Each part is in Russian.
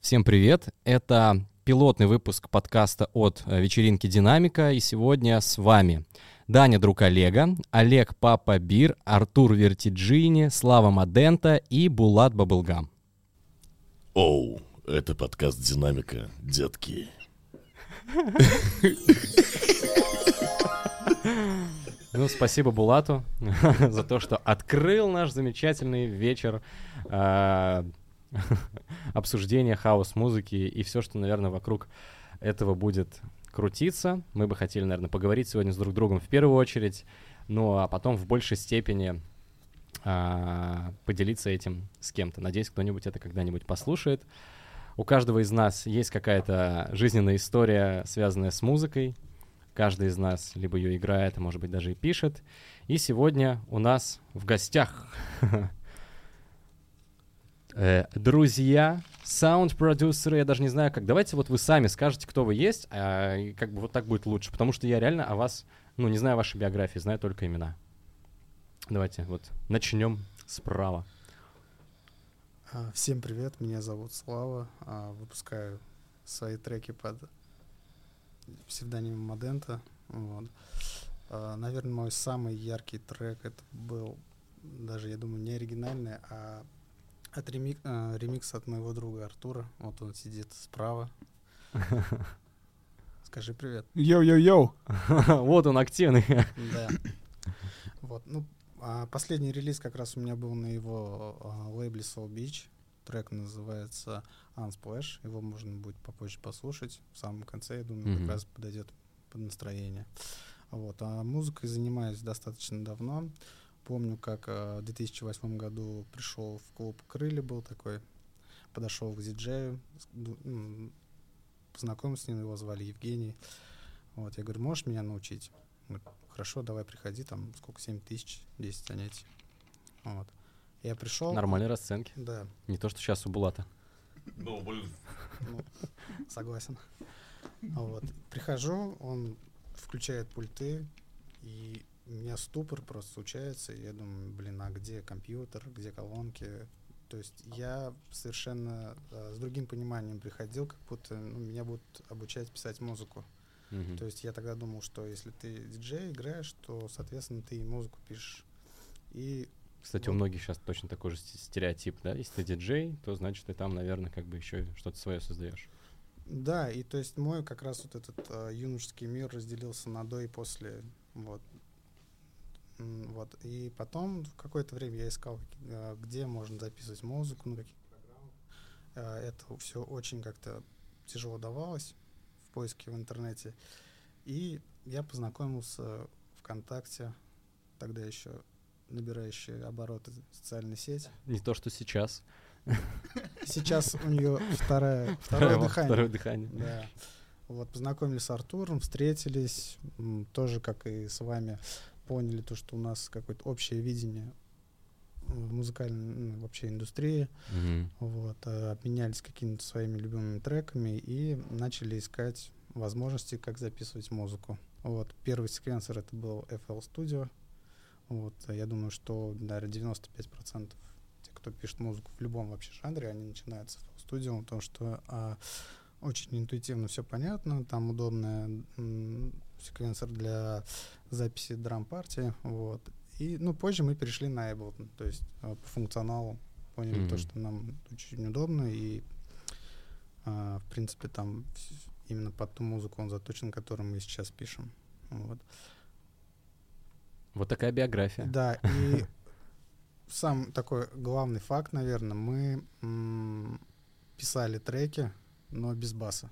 Всем привет! Это пилотный выпуск подкаста от э, вечеринки «Динамика», и сегодня с вами Даня, друг Олега, Олег Папа Бир, Артур Вертиджини, Слава Мадента и Булат Баблгам. Оу, это подкаст «Динамика», детки. Ну, спасибо Булату за то, что открыл наш замечательный вечер э, обсуждения хаос-музыки и все, что, наверное, вокруг этого будет крутиться. Мы бы хотели, наверное, поговорить сегодня с друг другом в первую очередь, ну а потом в большей степени а, поделиться этим с кем-то. Надеюсь, кто-нибудь это когда-нибудь послушает. У каждого из нас есть какая-то жизненная история, связанная с музыкой. Каждый из нас либо ее играет, а может быть даже и пишет. И сегодня у нас в гостях э, друзья, саунд-продюсеры, я даже не знаю как. Давайте вот вы сами скажете, кто вы есть, а, как бы вот так будет лучше, потому что я реально о вас, ну, не знаю вашей биографии, знаю только имена. Давайте вот начнем справа. А, Всем привет, меня зовут Слава, а, выпускаю свои треки под псевдонимом Мадента. Вот. А, Наверное, мой самый яркий трек это был даже, я думаю, не оригинальный, а от ремик- а, ремикс от моего друга Артура. Вот он сидит справа. Скажи привет. Йоу-йоу-йоу. Вот он активный. Да. Вот, ну, а последний релиз как раз у меня был на его а, лейбле Soul Beach. Трек называется Unsplash. Его можно будет попозже послушать. В самом конце, я думаю, Мгм. как раз подойдет под настроение. Вот. А музыкой занимаюсь достаточно давно. Помню, как а, в 2008 году пришел в клуб Крылья, был такой. Подошел к диджею, м, познакомился с ним, его звали Евгений. Вот, я говорю, можешь меня научить? Хорошо, давай приходи, там сколько, 7 тысяч, 10 занятий. Вот. Я пришел. Нормальные расценки. Да, Не то, что сейчас у Булата. Ну, блин, ну, согласен. Вот. Прихожу, он включает пульты, и у меня ступор просто случается. и Я думаю, блин, а где компьютер, где колонки? То есть я совершенно э, с другим пониманием приходил, как будто ну, меня будут обучать писать музыку. Мгм. То есть я тогда думал, что если ты диджей играешь, то, соответственно, ты и музыку пишешь. И Кстати, у вот. многих сейчас точно такой же сте- стереотип, да? Если ты диджей, то значит ты там, наверное, как бы еще что-то свое создаешь. да, и то есть мой как раз вот этот э, юношеский мир разделился на до и после. Вот. Вот. И потом в какое-то время я искал, э, где можно записывать музыку, на каких программах. Э, Это все очень как-то тяжело давалось поиске в интернете. И я познакомился ВКонтакте, тогда еще набирающая обороты социальной сети. Не то, что сейчас. Сейчас у нее второе, второе дыхание. Второе дыхание. Да. Вот, познакомились с Артуром, встретились, тоже, как и с вами, поняли то, что у нас какое-то общее видение в музыкальной ну, вообще индустрии. Мгм. Вот, э, обменялись какими-то своими любимыми треками и начали искать возможности, как записывать музыку. Вот, первый секвенсор это был FL Studio. Вот, э, я думаю, что, наверное, 95% тех, кто пишет музыку в любом вообще жанре, они начинают с FL Studio, потому что а, очень интуитивно все понятно, там удобный м, секвенсор для записи драм-партии, вот. И, ну, позже мы перешли на Ableton, то есть э, по функционалу поняли то, Мгм. что нам очень удобно, и, а, в принципе, там именно под ту музыку он заточен, которую мы сейчас пишем. Вот. Вот такая биография. Да, и сам такой главный факт, наверное, мы м, писали треки, но без баса.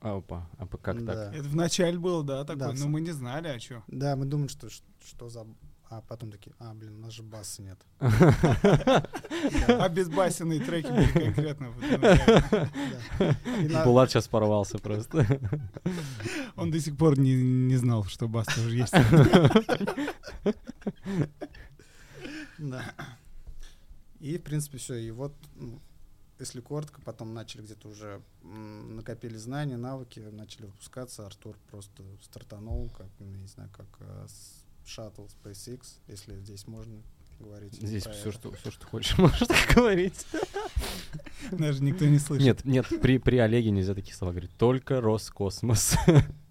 А, опа, а по- как так? Да. Это в начале было, да, такое, Да, но сам- мы не знали, а что. Да, мы думали, что, что за... А потом такие, а, блин, у нас же баса нет. Обезбасенные треки были конкретно. Булат сейчас порвался просто. Он до сих пор не, не знал, что бас тоже есть. Да. И, в принципе, все. И вот ну, если коротко, потом начали где-то уже накопили знания, навыки, начали выпускаться. Артур просто стартанул, как, не знаю, как э, с шаттл SpaceX, если здесь можно говорить. Здесь все это. что, все, что хочешь, можешь так говорить. Даже никто не слышит. Нет, нет, при, при Олеге нельзя такие слова говорить. Только Роскосмос.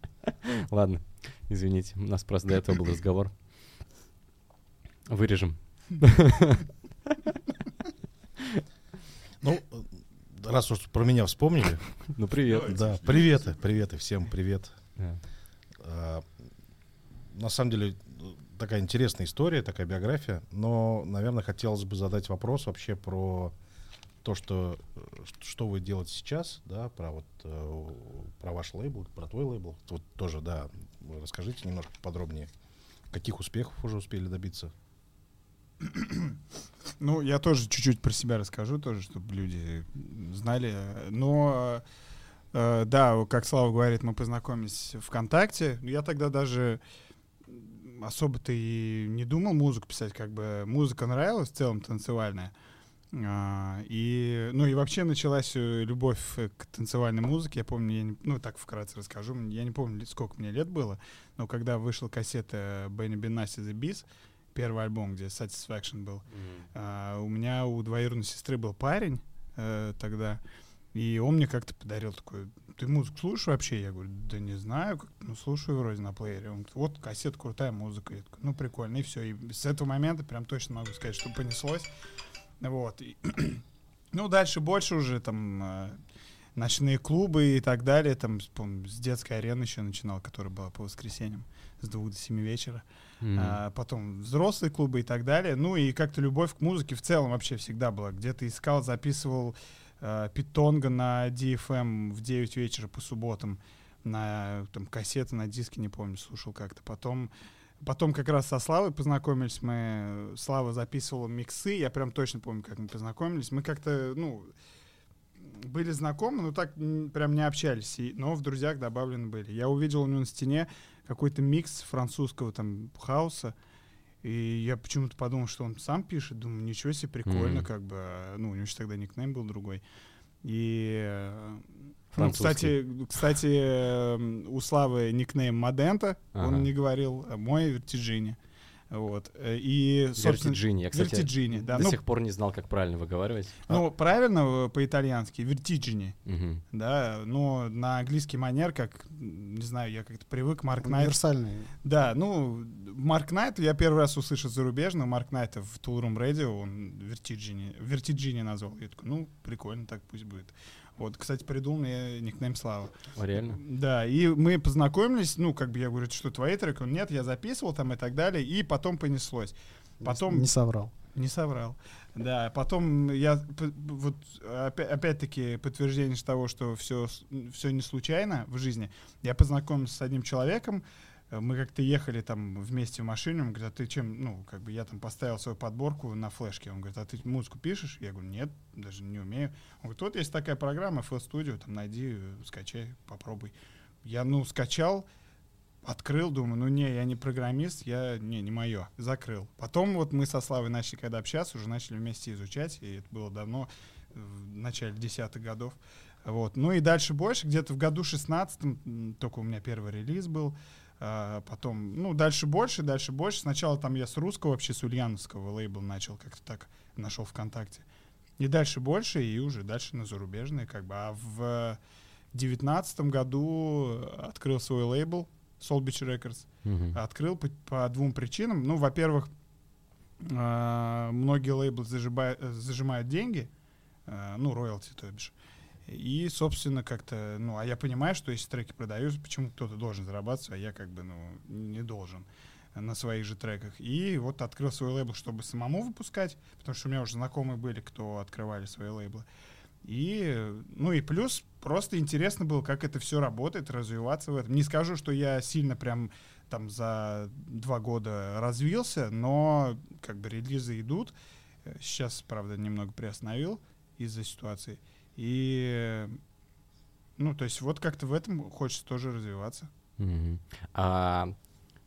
Ладно, извините, у нас просто до этого был разговор. Вырежем. Ну, раз уж про меня вспомнили, Ну, привет. да, приветы, приветы, всем привет. А, На самом деле, такая интересная история, такая биография, но, наверное, хотелось бы задать вопрос вообще про то, что, э, что вы делаете сейчас, да, про вот, э, про ваш лейбл, про твой лейбл, вот тоже, да, расскажите немножко подробнее, каких успехов уже успели добиться. Ну, я тоже чуть-чуть про себя расскажу, тоже, чтобы люди знали. Но, э, да, как Слава говорит, мы познакомились ВКонтакте. Я тогда даже особо-то и не думал музыку писать, как бы музыка нравилась в целом танцевальная. А, И, ну и вообще началась э, любовь э, к танцевальной музыке. Я помню, я не- ну так вкратце расскажу. Я не помню, сколько мне лет было, но когда вышла кассета Бенни Бенасси The Beast, первый альбом, где Satisfaction был, а, у меня у двоюродной сестры был парень э, тогда, и он мне как-то подарил такой, ты музыку слушаешь вообще? Я говорю, да не знаю, как, ну слушаю вроде на плеере. Он говорит, вот кассета крутая музыка. Я такой, ну прикольно, и все. И с этого момента прям точно могу сказать, что понеслось. Вот. И, ну, дальше больше уже там э, ночные клубы и так далее. Там, помню, с детской арены еще начинал, которая была по воскресеньям с двух до семи вечера. М. А, потом взрослые клубы и так далее. Ну и как-то любовь к музыке в целом вообще всегда была. Где-то искал, записывал э, питонга на DFM в 9 вечера по субботам, на там, кассеты, на диске, не помню, слушал как-то. Потом, потом как раз со Славой познакомились мы. Слава записывала миксы, я прям точно помню, как мы познакомились. Мы как-то, ну, были знакомы, но так прям не общались, и- но в друзьях добавлены были. Я увидел у него на стене какой-то микс французского там хаоса, и я почему-то подумал, что он сам пишет, думаю, ничего себе, прикольно, Мгм. как бы, а, ну, у него еще тогда никнейм был другой. И, э, ну, кстати, кстати, э, у Славы никнейм Мадента, Ага. он не говорил, а мой Вертиджини. Вот. Э, И, собственно, Вертиджини. Я, кстати, Вертиджини, да. до Ну, сих пор не знал, как правильно выговаривать. ну, правильно э, по-итальянски, Вертиджини, Мгм. да, но на английский манер, как, не знаю, я как-то привык, Марк Найт Универсальный. да, ну, Марк Найт, я первый раз услышал зарубежно, Марк Найта в Toolroom Radio, он Вертиджини, Вертиджини назвал. Я такой, ну, прикольно, так пусть будет. Вот, кстати, придумал мне никнейм Слава. О, реально? Да, и мы познакомились, ну, как бы я говорю, что твои треки? Он, нет, я записывал там и так далее, и потом понеслось. Потом- Не соврал. Не соврал. Да, потом я вот опя- опять-таки подтверждение того, что все, все не случайно в жизни. Я познакомился с одним человеком, мы как-то ехали там вместе в машине, он говорит, а ты чем, ну, как бы я там поставил свою подборку на флешке, он говорит, а ты музыку пишешь? Я говорю, нет, даже не умею. Он говорит, вот есть такая программа FL Studio, там найди, э, скачай, попробуй. Я, ну, скачал, открыл, думаю, ну не, я не программист, я, не, не мое, закрыл. Потом вот мы со Славой начали, когда общаться, уже начали вместе изучать, и это было давно, в начале десятых годов. Вот. Ну и дальше больше, где-то в году 16 только у меня первый релиз был, потом, ну, дальше больше, дальше больше. Сначала там я с русского, вообще с ульяновского лейбла начал как-то так, нашел ВКонтакте. И дальше больше, и уже дальше на зарубежные, как бы. А в девятнадцатом году открыл свой лейбл Soul Beach Records. Мгм. Открыл по, по двум причинам. Ну, во-первых, а, многие лейблы зажиба- э, зажимают деньги, а, ну, роялти, то бишь. И, собственно, как-то, ну, а я понимаю, что если треки продаю, почему кто-то должен зарабатывать, а я как бы, ну, не должен на своих же треках. И вот открыл свой лейбл, чтобы самому выпускать, потому что у меня уже знакомые были, кто открывали свои лейблы. И, ну и плюс, просто интересно было, как это все работает, развиваться в этом. Не скажу, что я сильно прям там за два года развился, но как бы релизы идут. Сейчас, правда, немного приостановил из-за ситуации. И, ну, то есть вот как-то в этом хочется тоже развиваться. А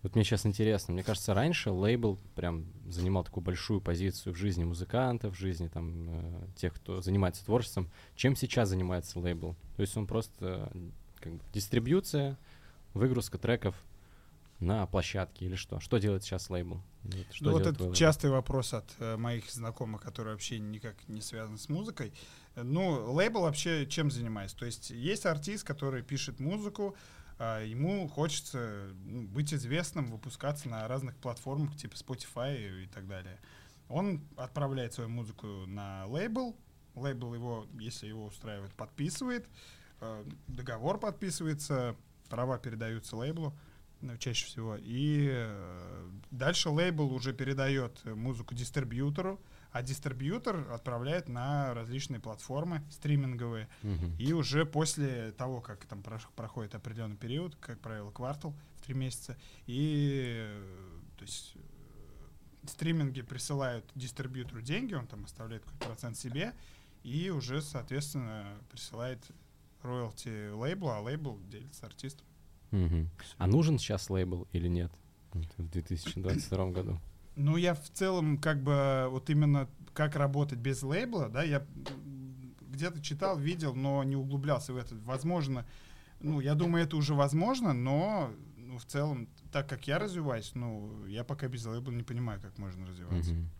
Вот мне сейчас интересно, мне кажется, раньше лейбл прям занимал такую большую позицию в жизни музыкантов, в жизни там э, тех, кто занимается творчеством, чем сейчас занимается лейбл. То есть он просто э, как бы, дистрибьюция, выгрузка треков на площадке или что? Что делает сейчас лейбл? Вот Что Ну, вот это лейбл? частый вопрос от э, моих знакомых, которые вообще никак не связаны с музыкой. Э, Ну, лейбл вообще чем занимается? То есть есть артист, который пишет музыку, а ему хочется ну, быть известным, выпускаться на разных платформах типа Spotify и так далее. Он отправляет свою музыку на лейбл, лейбл его, если его устраивает, подписывает, э, договор подписывается, права передаются лейблу ну, чаще всего. И э, дальше лейбл уже передает музыку дистрибьютору, а дистрибьютор отправляет на различные платформы стриминговые. Мгм. И уже после того, как там проходит определенный период, как правило, квартал в три месяца, и э, то есть э, стриминги присылают дистрибьютору деньги, он там оставляет какой-то процент себе, и уже, соответственно, присылает роялти лейблу, а лейбл делится с артистом. Мгм. А нужен сейчас лейбл или нет в 2022 году? Ну, я в целом, как бы, вот именно как работать без лейбла, да, я где-то читал, видел, но не углублялся в это. Возможно, ну, я думаю, это уже возможно, но ну, в целом, так как я развиваюсь, ну, я пока без лейбла не понимаю, как можно развиваться. Мгм.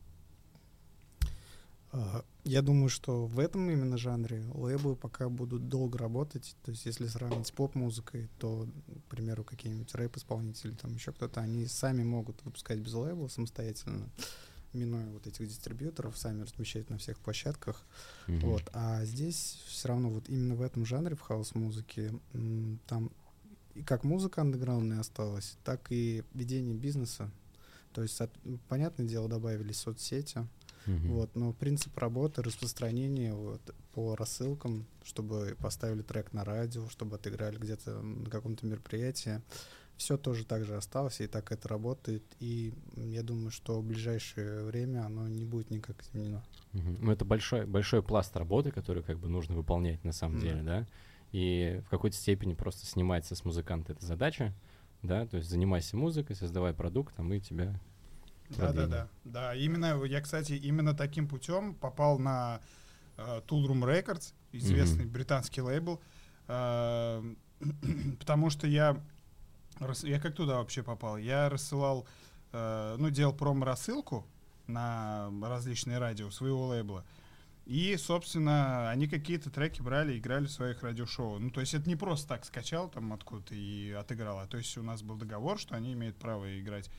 Я думаю, что в этом именно жанре лейблы пока будут долго работать. То есть, если сравнить с поп-музыкой, то, к примеру, какие-нибудь рэп-исполнители, там еще кто-то, они сами могут выпускать без лейбла самостоятельно, минуя вот этих дистрибьюторов, сами размещать на всех площадках. Мгм. Вот. А здесь все равно вот именно в этом жанре, в хаус-музыке, там и как музыка андеграундная осталась, так и ведение бизнеса. То есть, от- понятное дело, добавились соцсети, Мгм. вот, но принцип работы, распространения вот, по рассылкам, чтобы поставили трек на радио, чтобы отыграли где-то на каком-то мероприятии, все тоже так же осталось, и так это работает. И я думаю, что в ближайшее время оно не будет никак изменено. Мгм. Ну, это большой, большой пласт работы, который как бы нужно выполнять на самом Да. деле, да? И в какой-то степени просто снимается с музыканта эта задача, да? То есть занимайся музыкой, создавай продукт, а мы тебя... Да, да, да. Да, именно, я, кстати, именно таким путем попал на э, Toolroom Records, известный Мгм. британский лейбл, э, потому что я, я как туда вообще попал? Я рассылал, э, ну, делал промо-рассылку на различные радио своего лейбла, и, собственно, они какие-то треки брали играли в своих радиошоу. Ну, то есть это не просто так скачал там откуда-то и отыграл, а то есть у нас был договор, что они имеют право играть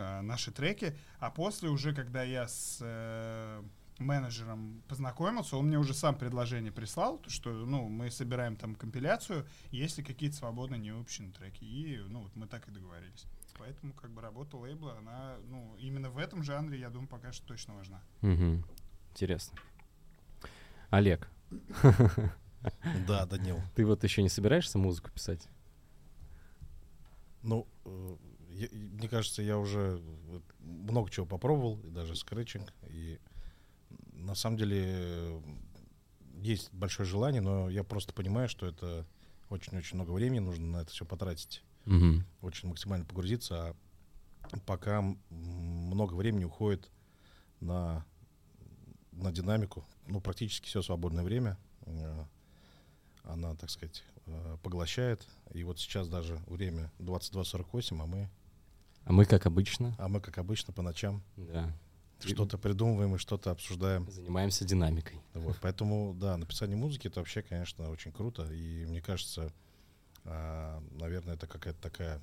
э, наши треки. А после уже, когда я с э, менеджером познакомился, он мне уже сам предложение прислал, то, что ну, мы собираем там компиляцию, есть ли какие-то свободно невыпущенные треки. И ну, вот мы так и договорились. Поэтому как бы работа лейбла, она ну, именно в этом жанре, я думаю, пока что точно важна. Мгм. Интересно. Олег, Да, Данил. ты вот еще не собираешься музыку писать? Ну, э, я- мне кажется, я уже много чего попробовал, и даже скретчинг. И на самом деле э, есть большое желание, но я просто понимаю, что это очень-очень много времени нужно на это все потратить, Мгм. очень максимально погрузиться, а пока много времени уходит на, на динамику, ну, практически все свободное время. э, Она, так сказать, э, поглощает. И вот сейчас даже время 22.48, а мы А мы, как обычно, а мы, как обычно, по ночам да, что-то придумываем и что-то обсуждаем. занимаемся динамикой. Вот, поэтому, да, написание музыки это вообще, конечно, очень круто. И мне кажется, а, наверное, это какая-то такая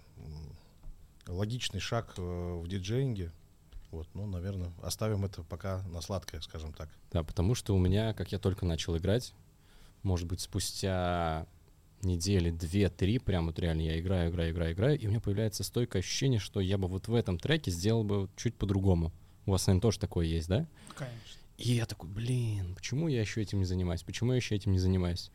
логичный шаг э, в диджеинге. Вот, ну, наверное, оставим это пока на сладкое, скажем так. Да, потому что у меня, как я только начал играть, может быть, спустя недели две-три, прям вот реально я играю, играю, играю, играю, и у меня появляется стойкое ощущение, что я бы вот в этом треке сделал бы чуть по-другому. У вас, наверное, тоже такое есть, да? Конечно. И я такой, блин, почему я еще этим не занимаюсь? Почему я еще этим не занимаюсь?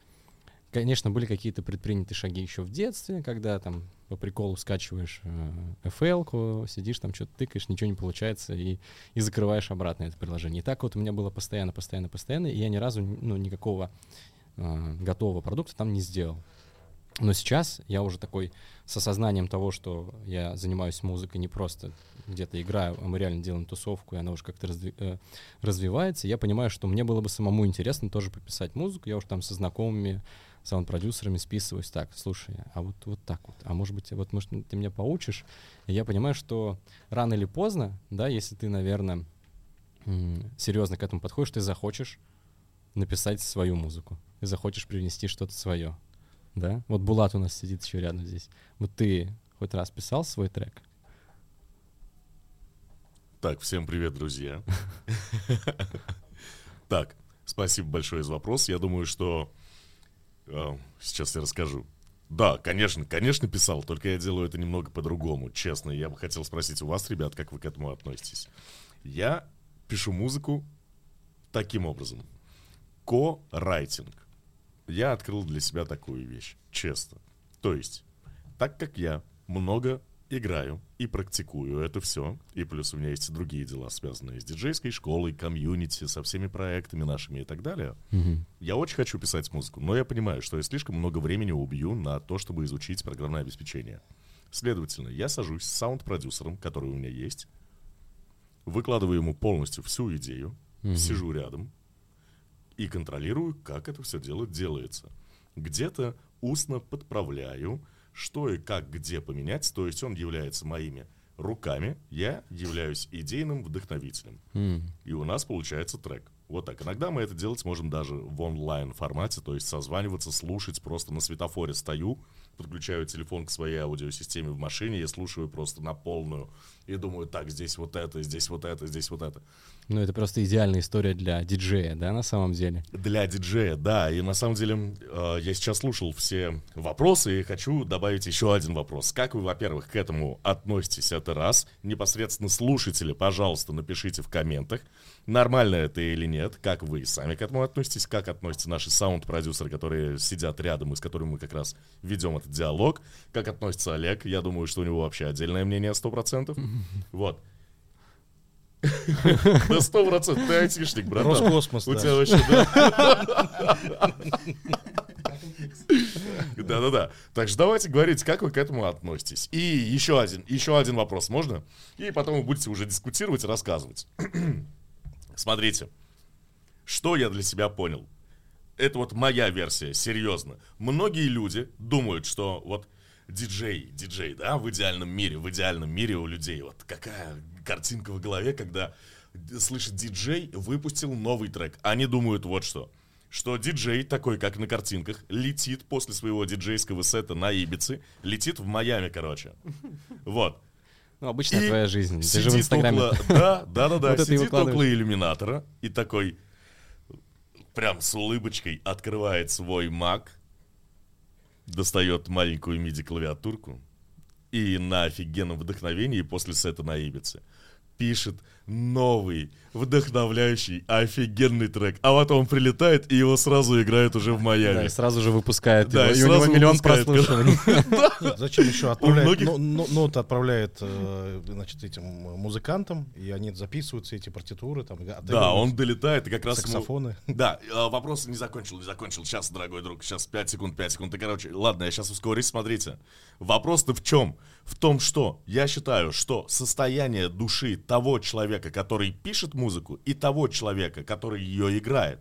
Конечно, были какие-то предприняты шаги еще в детстве, когда там по приколу скачиваешь э, FL-ку, сидишь там, что-то тыкаешь, ничего не получается, и, и закрываешь обратно это приложение. И так вот у меня было постоянно, постоянно, постоянно, и я ни разу ну, никакого э, готового продукта там не сделал. Но сейчас я уже такой с осознанием того, что я занимаюсь музыкой не просто где-то играю, а мы реально делаем тусовку, и она уже как-то разви- э, развивается, я понимаю, что мне было бы самому интересно тоже пописать музыку. Я уже там со знакомыми саунд-продюсерами списываюсь так, слушай, а вот, вот так вот, а может быть, вот может ты меня поучишь? И я понимаю, что рано или поздно, да, если ты, наверное, серьезно к этому подходишь, ты захочешь написать свою музыку, ты захочешь привнести что-то свое, да? Вот Булат у нас сидит еще рядом здесь. Вот ты хоть раз писал свой трек? Так, всем привет, друзья. Так, спасибо большое за вопрос. Я думаю, что э, сейчас я расскажу. Да, конечно, конечно писал, только я делаю это немного по-другому, честно. Я бы хотел спросить у вас, ребят, как вы к этому относитесь. Я пишу музыку таким образом. Ко-райтинг. Я открыл для себя такую вещь, честно. То есть, так как я много играю и практикую это все, и плюс у меня есть и другие дела, связанные с диджейской школой, комьюнити, со всеми проектами нашими и так далее, я очень хочу писать музыку, но я понимаю, что я слишком много времени убью на то, чтобы изучить программное обеспечение. Следовательно, я сажусь с саунд-продюсером, который у меня есть, выкладываю ему полностью всю идею, сижу рядом и контролирую, как это все дело делается. Где-то устно подправляю, что и как где поменять, то есть он является моими руками, я являюсь идейным вдохновителем. М. И у нас получается трек. Вот так. Иногда мы это делать можем даже в онлайн формате, то есть созваниваться, слушать просто на светофоре стою, подключаю телефон к своей аудиосистеме в машине, я слушаю просто на полную и думаю, так, здесь вот это, здесь вот это, здесь вот это. Ну, это просто идеальная история для диджея, да, на самом деле? Для диджея, да. И на самом деле э, я сейчас слушал все вопросы и хочу добавить еще один вопрос. Как вы, во-первых, к этому относитесь? Это раз. Непосредственно слушатели, пожалуйста, напишите в комментах, нормально это или нет. Как вы сами к этому относитесь? Как относятся наши саунд-продюсеры, которые сидят рядом и с которыми мы как раз ведем этот диалог? Как относится Олег? Я думаю, что у него вообще отдельное мнение 100%. Вот. Да сто процентов, ты айтишник, братан. Роскосмос, У тебя вообще, да. Да-да-да. Так что давайте говорить, как вы к этому относитесь. И еще один, еще один вопрос, можно? И потом вы будете уже дискутировать и рассказывать. Смотрите, что я для себя понял. Это вот моя версия, серьезно. Многие люди думают, что вот диджей, диджей, да, в идеальном мире, в идеальном мире у людей, вот какая картинка в голове, когда слышит диджей, выпустил новый трек. Они думают вот что. Что диджей, такой как на картинках, летит после своего диджейского сета на Ибице, летит в Майами, короче. Вот. Ну, обычная И твоя жизнь. Ты же в Инстаграме. около, да, да, да, да, Вот сидит около иллюминатора и такой прям с улыбочкой открывает свой Mac, достает маленькую MIDI-клавиатурку и на офигенном вдохновении после сета на Ибице пишет новый, вдохновляющий, офигенный трек. А потом он прилетает, и его сразу играют уже в Да, Майами. и сразу же выпускает Да, его, и и у него сразу миллион прослушиваний. Зачем еще отправляет? многих- Ну, ну, ноты отправляет, э, значит, этим музыкантам, и они записывают все эти партитуры, там, Да, он долетает, и как раз саксофоны. Да, э, вопрос не закончил, не закончил. Сейчас, дорогой друг, сейчас 5 секунд, 5 секунд. И, короче, ладно, я сейчас ускорюсь, смотрите. Вопрос-то в чем? В том, что я считаю, что состояние души того человека, который пишет музыку, и того человека, который ее играет,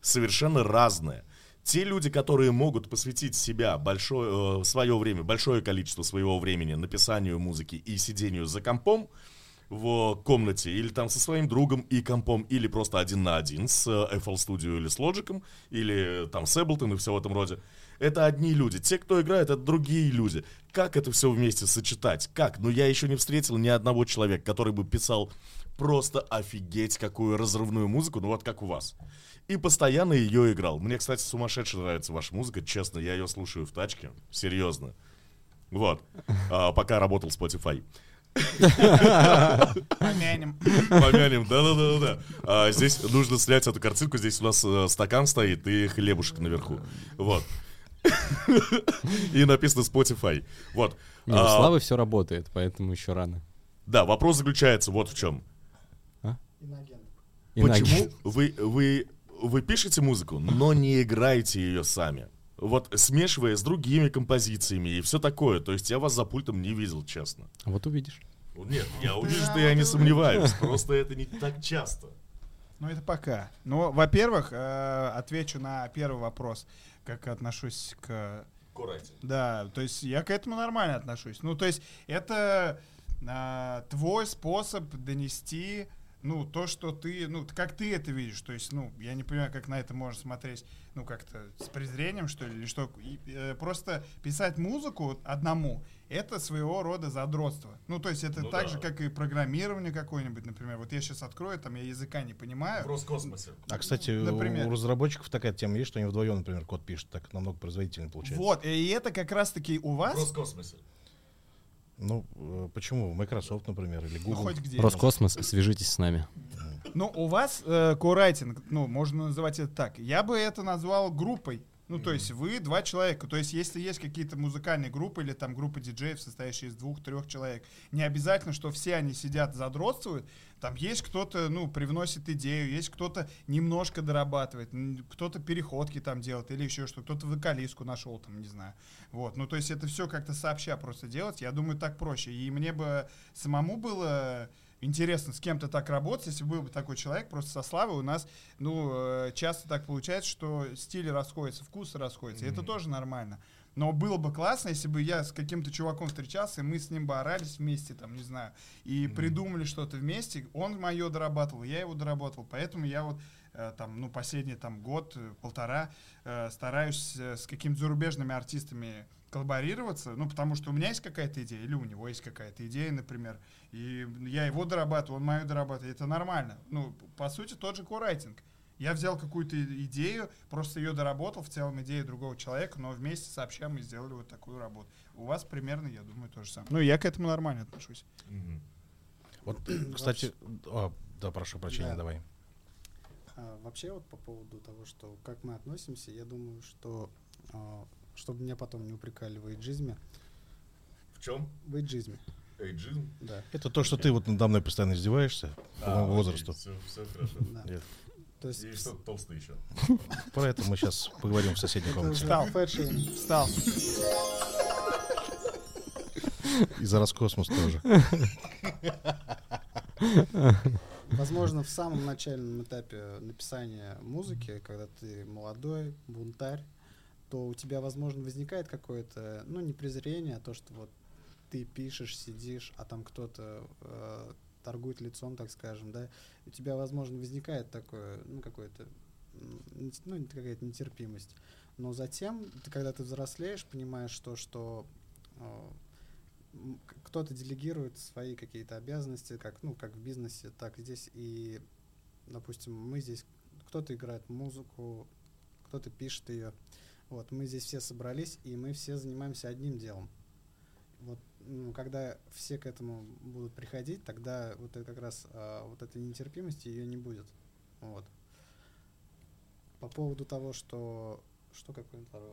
совершенно разное. Те люди, которые могут посвятить себя большое, э, свое время, большое количество своего времени написанию музыки и сидению за компом, в комнате, или там со своим другом и компом, или просто один на один с э, FL Studio или с Logic, или э, там с Ableton и все в этом роде. Это одни люди. Те, кто играет, это другие люди. Как это все вместе сочетать? Как? Ну, я еще не встретил ни одного человека, который бы писал просто офигеть какую разрывную музыку, ну вот как у вас. И постоянно ее играл. Мне, кстати, сумасшедше нравится ваша музыка, честно, я ее слушаю в тачке, серьезно. Вот. А, пока работал Spotify. Помянем. Помянем, да-да-да-да. А, здесь нужно снять эту картинку, здесь у нас э, стакан стоит и хлебушек наверху. Вот. И написано Spotify. Вот. Не, у А, Славы все работает, поэтому еще рано. Да, вопрос заключается вот в чем. Иначе. Почему вы, вы, вы пишете музыку, но не играете ее сами? вот смешивая с другими композициями и все такое. То есть я вас за пультом не видел, честно. Вот увидишь. Нет, я увижу, что я не сомневаюсь. Просто это не так часто. Ну, это пока. Ну, во-первых, э, отвечу на первый вопрос, как отношусь к... Аккуратнее. Да, то есть я к этому нормально отношусь. Ну, то есть это а, твой способ донести, ну, то, что ты, ну, как ты это видишь. То есть, ну, я не понимаю, как на это можно смотреть, ну, как-то с презрением, что ли, или что. И, э, просто писать музыку одному — это своего рода задротство. Ну, то есть это Ну так да. же, как и программирование какое-нибудь, например. Вот я сейчас открою, там я языка не понимаю. В Роскосмосе. А, кстати, Например. у разработчиков такая тема есть, что они вдвоем, например, код пишут, так намного производительнее получается. Вот, и это как раз-таки у В вас, Роскосмосе. Ну, э, почему? Microsoft, например, или ну, Google. хоть где. Роскосмос, свяжитесь с нами. Ну, у вас э, корайтинг, ну, можно называть это так. Я бы это назвал группой. Ну, то есть вы два человека. То есть если есть какие-то музыкальные группы или там группа диджеев, состоящие из двух-трех человек, не обязательно, что все они сидят, задротствуют. Там есть кто-то, ну, привносит идею, есть кто-то немножко дорабатывает, кто-то переходки там делает или еще что, кто-то вокалистку нашел там, не знаю. Вот, ну, то есть это все как-то сообща просто делать. Я думаю, так проще. И мне бы самому было интересно с кем-то так работать, если был бы такой человек, просто со Славой у нас, ну, э, часто так получается, что стили расходятся, вкусы расходятся, и это тоже нормально. Но было бы классно, если бы я с каким-то чуваком встречался, и мы с ним бы орались вместе, там, не знаю, и придумали что-то вместе, он мое дорабатывал, я его доработал, поэтому я вот э, там, ну, последний там год, э, полтора э, стараюсь э, с какими-то зарубежными артистами коллаборироваться, ну, потому что у меня есть какая-то идея, или у него есть какая-то идея, например, и я его дорабатываю, он мою дорабатывает, это нормально. Ну, по сути, тот же корайтинг. Я взял какую-то идею, просто ее доработал, в целом идея другого человека, но вместе сообща мы сделали вот такую работу. У вас примерно, я думаю, то же самое. Ну, я к этому нормально отношусь. Вот, кстати, а, да, прошу прощения, Да. давай. А, вообще вот по поводу того, что как мы относимся, я думаю, что а, чтобы меня потом не упрекали в эйджизме, В чем? в эйджизме, Эйджизм? да. Это то, что ты вот надо мной постоянно издеваешься по моему возрасту. Все, все хорошо. да. То есть И что-то толстый еще. Про это мы сейчас поговорим в соседней комнате. Встал. фэт-шейминг. Встал. И за Роскосмос тоже. Возможно, в самом начальном этапе написания музыки, когда ты молодой, бунтарь, то у тебя, возможно, возникает какое-то, ну, не презрение, а то, что вот ты пишешь, сидишь, а там кто-то э, торгует лицом, так скажем, да, у тебя, возможно, возникает такое, ну, какое-то, ну, какая-то нетерпимость. Но затем, ты, когда ты взрослеешь, понимаешь то, что э, кто-то делегирует свои какие-то обязанности, как, ну, как в бизнесе, так и здесь. И, допустим, мы здесь, кто-то играет музыку, кто-то пишет ее. Вот, мы здесь все собрались, и мы все занимаемся одним делом. Ну, когда все к этому будут приходить, тогда вот это как раз а, вот этой нетерпимости ее не будет. Вот. По поводу того, что что какой второй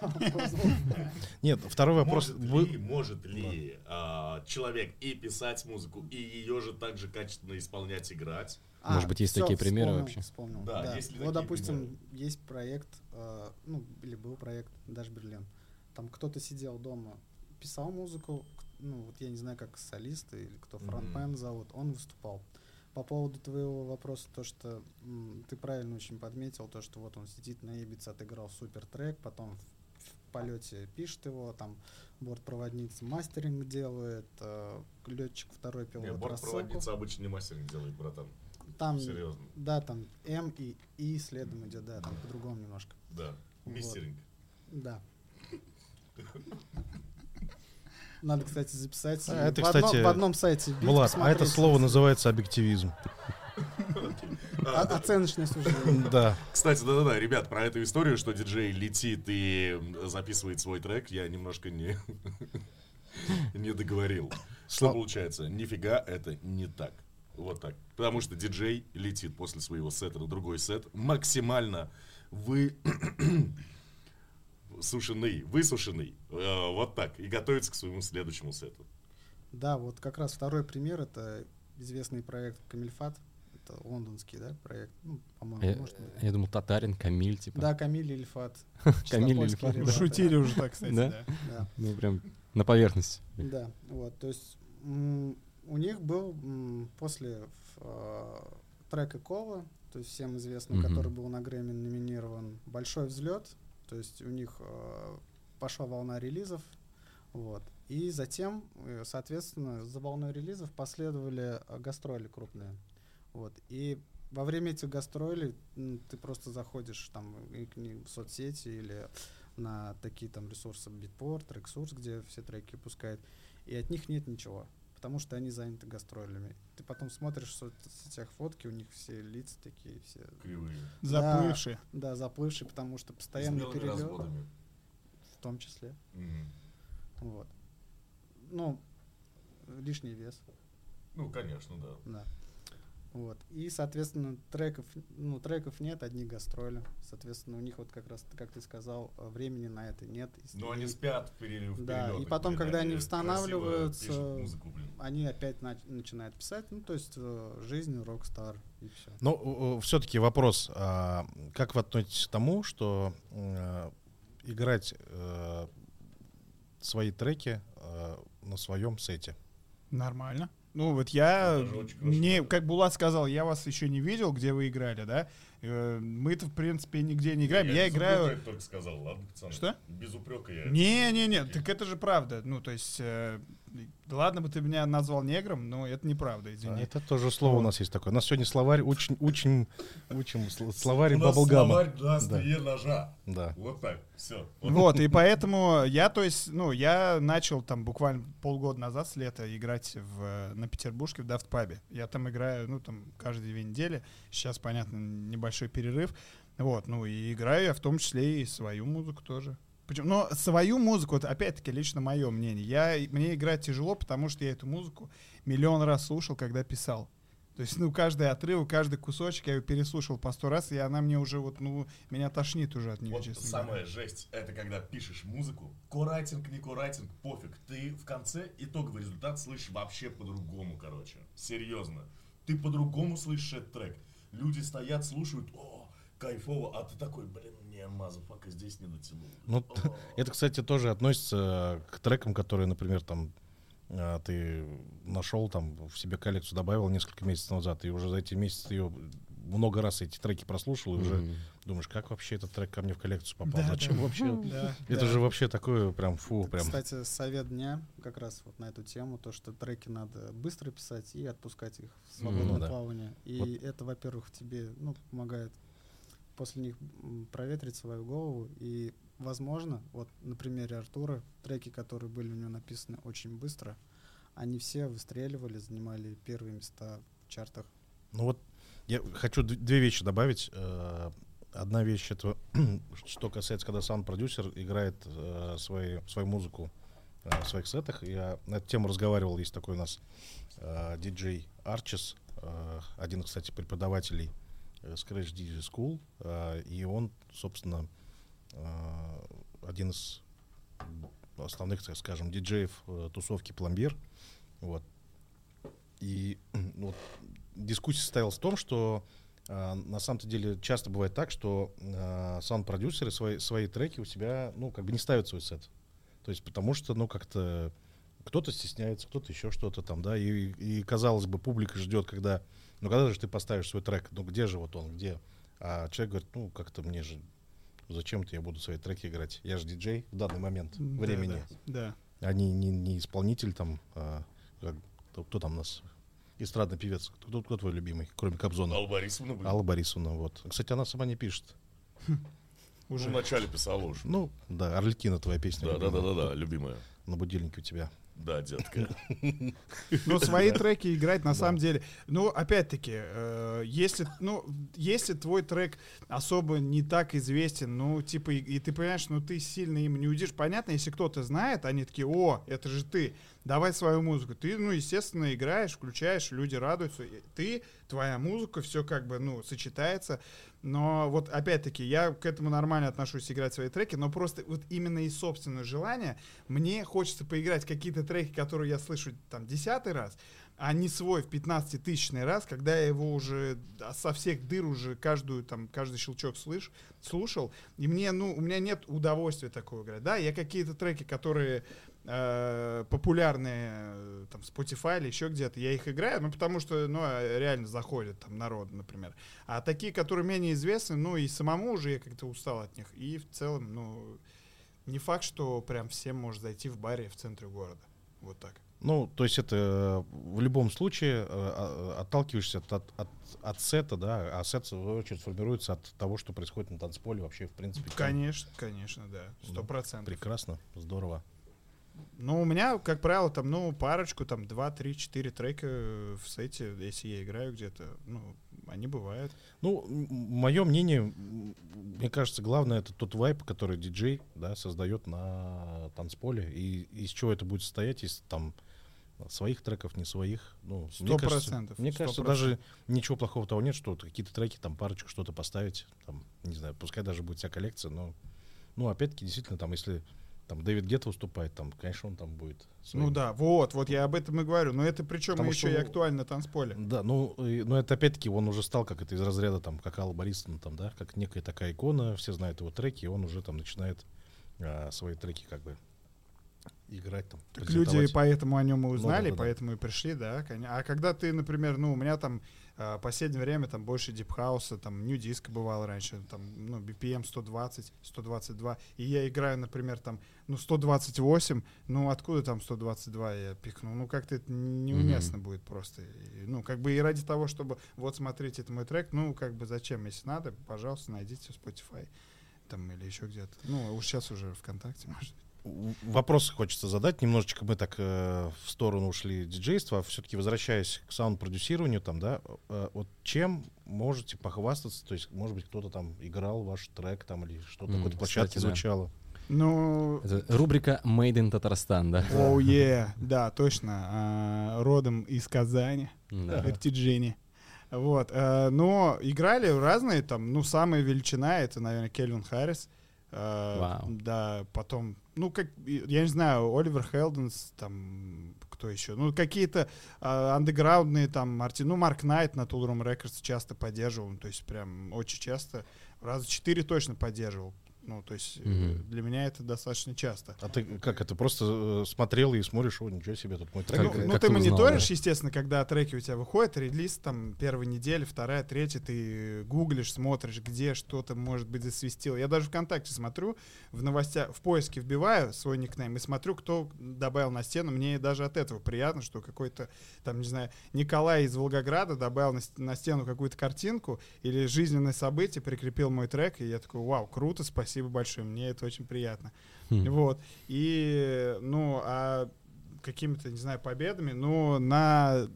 вопрос? Нет, второй вопрос. Может ли, может ли а, человек и писать музыку, и ее же также качественно исполнять, играть? Может быть, есть всё, такие примеры вспомнил, вообще? Вспомнил. Да, Да, есть ли Вот, допустим, примеры? есть проект, э, ну, или был проект Даш Берлин. Там кто-то сидел дома, писал музыку, ну, вот я не знаю, как солист или кто фронтмен зовут, он выступал. По поводу твоего вопроса, то, что м, ты правильно очень подметил, то, что вот он сидит на Ибице, отыграл супер трек, потом в, в полете пишет его, там бортпроводница мастеринг делает, летчик второй Не, пилот рассылку. бортпроводница обычно не мастеринг делает, братан. Там, Серьезно. да, там М и И следом идет, да, там по-другому немножко. Да. Вот. Мистеринг. Да. Надо, кстати, записать. А, это, в, одно- кстати, в одном сайте. вбить, Влад, а это слово называется объективизм. О- оценочное суждение. Да. Кстати, да-да-да, ребят, про эту историю, что диджей летит и записывает свой трек, я немножко не, не договорил. Что Слав- получается? Нифига это не так. Вот так. Потому что диджей летит после своего сета на другой сет максимально вы сушеный, высушенный, э, вот так, и готовится к своему следующему сету. Да, вот как раз второй пример это известный проект Камильфат. это лондонский, да, проект, ну, по-моему, Я, может быть. я думал, Татарин, Камиль, типа. Да, Камиль Ильфат. Камиль Ильфат. Шутили уже так, кстати, Да? да. Ну, прям на поверхности. Да, вот, то есть у них был после э, трека Кола, то есть всем известный, Мгм. который был на Грэмми номинирован, большой взлет, то есть у них э, пошла волна релизов, вот, и затем, э, соответственно, за волной релизов последовали э, гастроли крупные, вот, и во время этих гастролей ты просто заходишь там в соцсети или на такие там ресурсы Beatport, Tracksource, где все треки пускают, и от них нет ничего, потому что они заняты гастролями. Ты потом смотришь в соцсетях фотки, у них все лица такие, все, Кривые. Заплывшие. да, заплывшие, потому что белыми перелет, разводами. в том числе, Мгм. вот. Ну, лишний вес, Ну, конечно, да. да. Вот. И, соответственно, треков, ну, треков нет, одни гастроли. Соответственно, у них вот как раз, как ты сказал, э, времени на это нет. И- Но они и- спят в перерыв. Да, и потом, когда они восстанавливаются, музыку, они опять нач- начинают писать, ну, то есть э, жизнь рок-стар и все. Но все-таки вопрос, а, как вы относитесь к тому, что э, играть э, свои треки э, на своем сете? Нормально. Ну вот я, мне, как Булат сказал, я вас еще не видел, где вы играли, да? Э, Мы-то, в принципе, нигде не играем. Я без играю... упрека только сказал, ладно, пацаны? Что? Без упрека я. Не-не-не, так это же правда. Ну, то есть, э, ладно бы ты меня назвал негром, но это неправда, А извини. Это тоже слово у нас есть такое. У нас сегодня словарь учим, учим, учим сл- словарь баблгама. словарь Да. ножа. Да. Вот так, все. Вот, и поэтому я, то есть, ну, я начал там буквально полгода назад с лета играть в, на Петербургке в Дафтпабе. Я там играю, ну, там, каждые две недели. Сейчас, понятно, небольшой перерыв. Вот, ну, и играю я в том числе и свою музыку тоже. Причем, но свою музыку, вот опять-таки, лично мое мнение. Я, мне играть тяжело, потому что я эту музыку миллион раз слушал, когда писал. То есть, ну, каждый отрыв, каждый кусочек я ее переслушал по сто раз, и она мне уже вот, ну, меня тошнит уже от нее, Вот честно говоря. самая жесть, это когда пишешь музыку, корайтинг, не корайтинг, пофиг. Ты в конце итоговый результат слышишь вообще по-другому, короче. Серьезно. Ты по-другому слышишь этот трек. Люди стоят, слушают, о, кайфово, а ты такой, блин, не, motherfucker, здесь не дотянул. Ну, это, кстати, тоже относится к трекам, которые, например, там а, ты нашел там в себе коллекцию добавил несколько месяцев назад, и уже за эти месяцы ее много раз эти треки прослушал, и уже думаешь, как вообще этот трек ко мне в коллекцию попал? Да, Зачем да. вообще? Да. Это же вообще такое прям фу, прям. Кстати, совет дня как раз вот на эту тему, то, что треки надо быстро писать и отпускать их в свободное Ну да. плавание. И Вот. это, во-первых, тебе ну, помогает после них проветрить свою голову. И, возможно, вот на примере Артура, треки, которые были у него написаны очень быстро, они все выстреливали, занимали первые места в чартах. Ну вот я хочу две вещи добавить. Э, Одна вещь это что касается, когда саунд-продюсер играет э, свои, свою музыку э, в своих сетах. Я на эту тему разговаривал, есть такой у нас э, диджей Арчис, э, один, кстати, преподавателей Scratch DJ School, э, и он, собственно, э, один из основных, так скажем, диджеев э, тусовки Пломбир. Вот. И ну, вот дискуссия состоялась в том, что а, на самом-то деле часто бывает так, что а, саунд-продюсеры свои, свои треки у себя, ну, как бы не ставят свой сет. То есть потому что, ну, как-то кто-то стесняется, кто-то еще что-то там, да, и, и, казалось бы, публика ждет, когда, ну, когда же ты поставишь свой трек, ну, где же вот он, где? А человек говорит, ну, как-то мне же, зачем-то я буду свои треки играть? Я же диджей в данный момент Да, времени. Да. А не, не, не исполнитель там, а, как- кто, кто там у нас, эстрадный певец, кто, кто твой любимый, кроме Кобзона? Алла Борисовна были? Алла Борисовна, вот. Кстати, она сама не пишет. Ну, в начале писала уже. Ну, да, Орликина твоя песня. Да, да, да, да, да, любимая. На будильнике у тебя. Да, детка. Ну, свои треки играть на самом деле. Ну, опять-таки, э, если, ну, если твой трек особо не так известен, ну, типа, и, ты понимаешь, ну, ты сильно им не уйдешь. Понятно, если кто-то знает, они такие, о, это же ты, давай свою музыку. Ты, ну, естественно, играешь, включаешь, люди радуются. Ты, твоя музыка, все как бы, ну, сочетается. Но вот опять-таки я к этому нормально отношусь играть свои треки, но просто вот именно из собственного желания мне хочется поиграть какие-то треки, которые я слышу там десятый раз, а не свой в 15-тысячный раз, когда я его уже со всех дыр уже каждую там каждый щелчок слыш, слушал, и мне ну у меня нет удовольствия такого играть. Да, я какие-то треки, которые э, популярные э, там Spotify или еще где-то, я их играю, ну потому что ну а, реально заходят там народ, например. А такие, которые менее известны, ну и самому уже я как-то устал от них. И в целом, ну не факт, что прям всем может зайти в баре в центре города. Вот так. Ну, то есть это э, в любом случае а, отталкиваешься от, от, от, от сета, да, а сет, в свою очередь, формируется от того, что происходит на танцполе вообще, в принципе. там Конечно, конечно, да, сто Ну, процентов. Прекрасно, здорово. Ну, у меня, как правило, там, ну, парочку, там, два, три, четыре трека в сете, если я играю где-то, ну, они бывают. Ну, мое мнение, мне кажется, главное это тот вайп, который диджей, да, создает на танцполе, и из чего это будет состоять, из там своих треков, не своих. Ну, Сто мне кажется- Мне кажется, даже ничего плохого того нет, что какие-то треки, там парочку что-то поставить, там, не знаю, пускай даже будет вся коллекция, но, ну, опять-таки, действительно, там, если там Дэвид Гетта выступает, там, конечно, он там будет. Ну своим. да, вот, вот я об этом и говорю. Но это причем Потому еще что, и ну, актуально танцполе. Да, ну, и- но это опять-таки он уже стал как это из разряда там, как Алла Борисовна, там, да, как некая такая икона, все знают его треки, и он уже там начинает а, свои треки как бы играть там. Так люди поэтому о нем и узнали, да-да-да. поэтому и пришли, да. А когда ты, например, ну, у меня там а, последнее время там больше дипхауса, там нью диска бывало раньше, там, ну, BPM 120, 122, и я играю, например, там, ну, 128, ну, откуда там 122 я пикну? Ну, как-то это неуместно будет просто. И, ну, как бы и ради того, чтобы, вот, смотрите, это мой трек, ну, как бы зачем? Если надо, пожалуйста, найдите в Spotify там или еще где-то. Ну, уж сейчас уже ВКонтакте, может. В- Вопрос хочется задать. Немножечко мы так э, в сторону ушли диджейства, а все-таки возвращаясь к саунд-продюсированию, там, да, э, вот чем можете похвастаться? То есть, может быть, кто-то там играл ваш трек там или что-то М, какой-то площадке кстати, да. звучало. Ну, Это рубрика Made in Татарстан, да? Оу, е, да, точно. а, родом из Казани, Да. Иртиджини. Вот, э, но играли разные, там, ну, самая величина, это, наверное, Кельвин Харрис. Э, Вау. Да, потом, ну, как, я не знаю, Оливер Хелденс, там, кто еще, ну, какие-то а, андеграундные, там, Марти, ну, Марк Найт на Room Records часто поддерживал, то есть прям очень часто, раза четыре точно поддерживал. Ну, то есть Мгм. для меня это достаточно часто. А ты как это просто э, смотрел и смотришь, о, ничего себе, тут мой трек. Как- ну, играет». ну, как ты ты узнал, мониторишь, да? естественно, когда треки у тебя выходят, релиз там первой недели, вторая, третья, ты гуглишь, смотришь, где что-то, может быть, засвистело. Я даже ВКонтакте смотрю, в новостях, в поиске вбиваю свой никнейм и смотрю, кто добавил на стену. Мне даже от этого приятно, что какой-то, там, не знаю, Николай из Волгограда добавил на, на стену какую-то картинку или жизненное событие, прикрепил мой трек, и я такой, вау, круто, спасибо большое, мне это очень приятно. Хм. Вот. И, ну, а какими-то, не знаю, победами, но на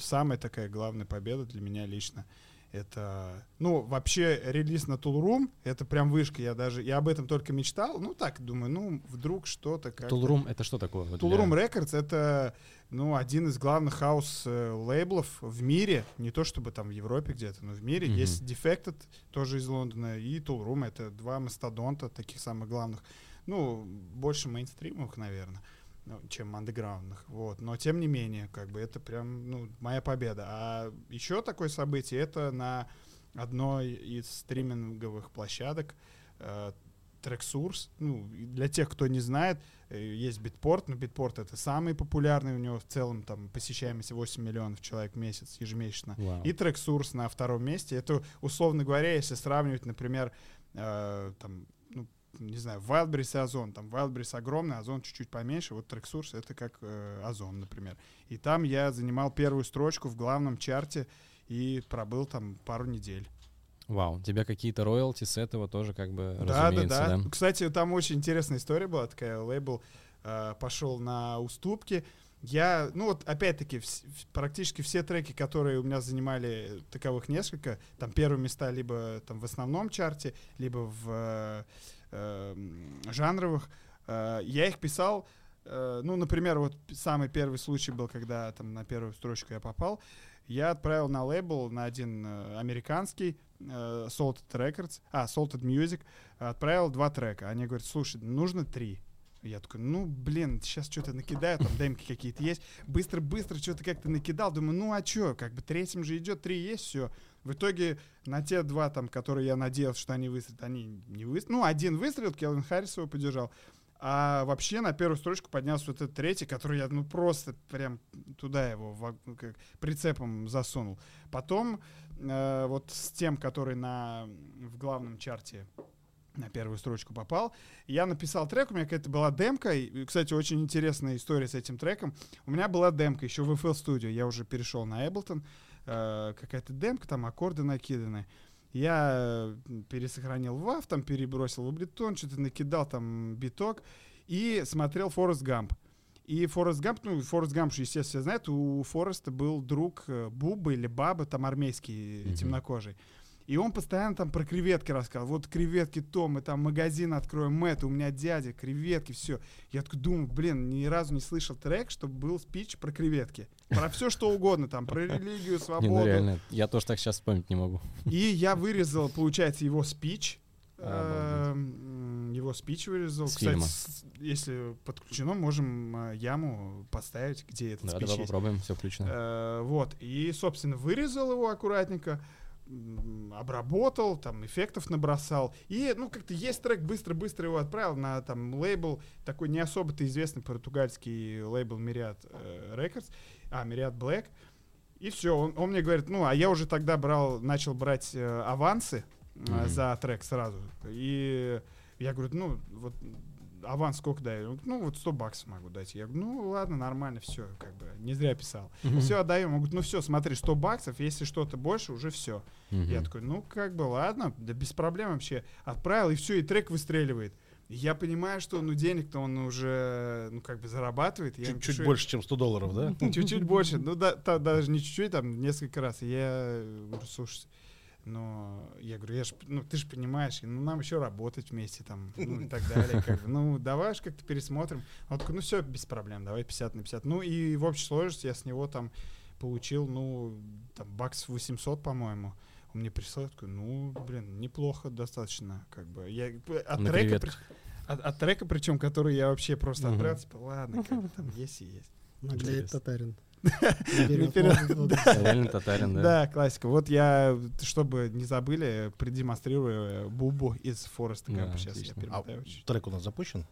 самая такая главная победа для меня лично это, ну, вообще релиз на Room, это прям вышка, я даже, я об этом только мечтал, ну, так, думаю, ну, вдруг что-то как Toolroom — это что такое? Tool для- Records это, ну, один из главных хаус-лейблов в мире, не то чтобы там в Европе где-то, но в мире. Мгм. Есть Defected, тоже из Лондона, и Room, это два мастодонта, таких самых главных, ну, больше мейнстримовых, наверное, чем андеграундных, вот. Но, тем не менее, как бы, это прям, ну, моя победа. А еще такое событие, это на одной из стриминговых площадок, э, TrackSource, ну, для тех, кто не знает, э, есть Битпорт, но Битпорт это самый популярный, у него в целом там посещаемость 8 миллионов человек в месяц ежемесячно. Вау. И TrackSource на втором месте. Это, условно говоря, если сравнивать, например, э, там, ну, не знаю, Wildberries и Озон. Там Wildberries огромный, Озон чуть-чуть поменьше. Вот TrackSource это как э, Озон, например. И там я занимал первую строчку в главном чарте и пробыл там пару недель. Вау, у тебя какие-то роялти с этого тоже как бы Да, да, разумеется, да, да? Кстати, там очень интересная история была такая. Лейбл э, пошел на уступки. Я, ну вот опять-таки, вс- в- практически все треки, которые у меня занимали, таковых несколько, там первые места либо там в основном чарте, либо в э, э, м, жанровых, э, я их писал э, ну, например, вот самый первый случай был, когда там на первую строчку я попал, я отправил на лейбл, на один э, американский, э, Salted Records, а, Salted Music, отправил два трека. Они говорят, слушай, нужно три. Я такой, ну, блин, сейчас что-то накидаю, там демки какие-то есть. Быстро-быстро что-то как-то накидал. Думаю, ну, а что, как бы третьим же идет, три есть, все. В итоге на те два, там, которые я надеялся, что они выстрелят, они не выстрелили. Ну, один выстрелил, Келвин Харрис его поддержал. А вообще на первую строчку поднялся вот этот третий, который я, ну, просто прям туда его ну, как прицепом засунул. Потом э, вот с тем, который на, в главном чарте на первую строчку попал. Я написал трек, у меня какая-то была демка. И, кстати, очень интересная история с этим треком. У меня была демка еще в FL Studio. Я уже перешел на Ableton. Э, какая-то демка, там аккорды накиданы. Я э, пересохранил в WAV, там перебросил в Ableton, что-то накидал там биток и смотрел Форест Гамп. И Форест Гамп, ну, Форест Гамп, естественно, все знают, у Фореста был друг э, Буба или Баба, там армейский, Мгм. темнокожий. И он постоянно там про креветки рассказывал. Вот креветки то, мы там магазин откроем, это, у меня дядя, креветки, все. Я такой думаю, блин, ни разу не слышал трек, чтобы был спич про креветки. Про все что угодно, там, про религию, Не, свободу. ну реально, я тоже так сейчас вспомнить не могу. И я вырезал, получается, его спич. Обалдеть. Эм, Его спич вырезал. С Кстати, с- если подключено, можем э, яму поставить, где этот Да, спич давай есть. попробуем, все включено. Э, Вот. И, собственно, вырезал его аккуратненько, обработал, там, эффектов набросал. И, ну, как-то есть трек, быстро-быстро его отправил на, там, лейбл, такой не особо-то известный португальский лейбл Myriad э, Records, а, Myriad Black. И все, он, он мне говорит, ну, а я уже тогда брал, начал брать э, авансы э, Мгм. за трек сразу. И я говорю, ну, вот аванс сколько? Он говорит, Ну, вот 100 баксов могу дать. Я говорю, ну, ладно, нормально, все, как бы, не зря писал. Все, отдаем. Он говорит, ну, все, смотри, 100 баксов, если что-то больше, уже все. Мгм. Я такой, ну, как бы, ладно, да без проблем вообще. Отправил, и все, и трек выстреливает. Я понимаю, что, ну, денег-то он уже, ну, как бы зарабатывает. Чуть-чуть пишу, больше, чем 100 долларов, да? Чуть-чуть больше. Ну, да, даже не чуть-чуть, там, несколько раз. Я говорю, слушай, но я говорю, я ж, ну, ты же понимаешь, ну, нам еще работать вместе, там, ну, и так далее. Как бы, ну, давай ж как-то пересмотрим. Он такой, ну, все, без проблем, давай 50 на 50. Ну, и в общей сложности я с него там получил, ну, там, бакс 800, по-моему. Он мне прислал, я такой, ну, блин, неплохо достаточно, как бы. Я от На трека, при- от, от трека, причем, который я вообще просто Мгм. отправил, типа, ладно, как бы, там есть и есть. Наглеет татарин. Реально татарин, да? Да, классика. Вот я, чтобы не забыли, продемонстрирую э, Бубу из Фореста Гампа. Сейчас я. А перемотаю. трек у нас запущен?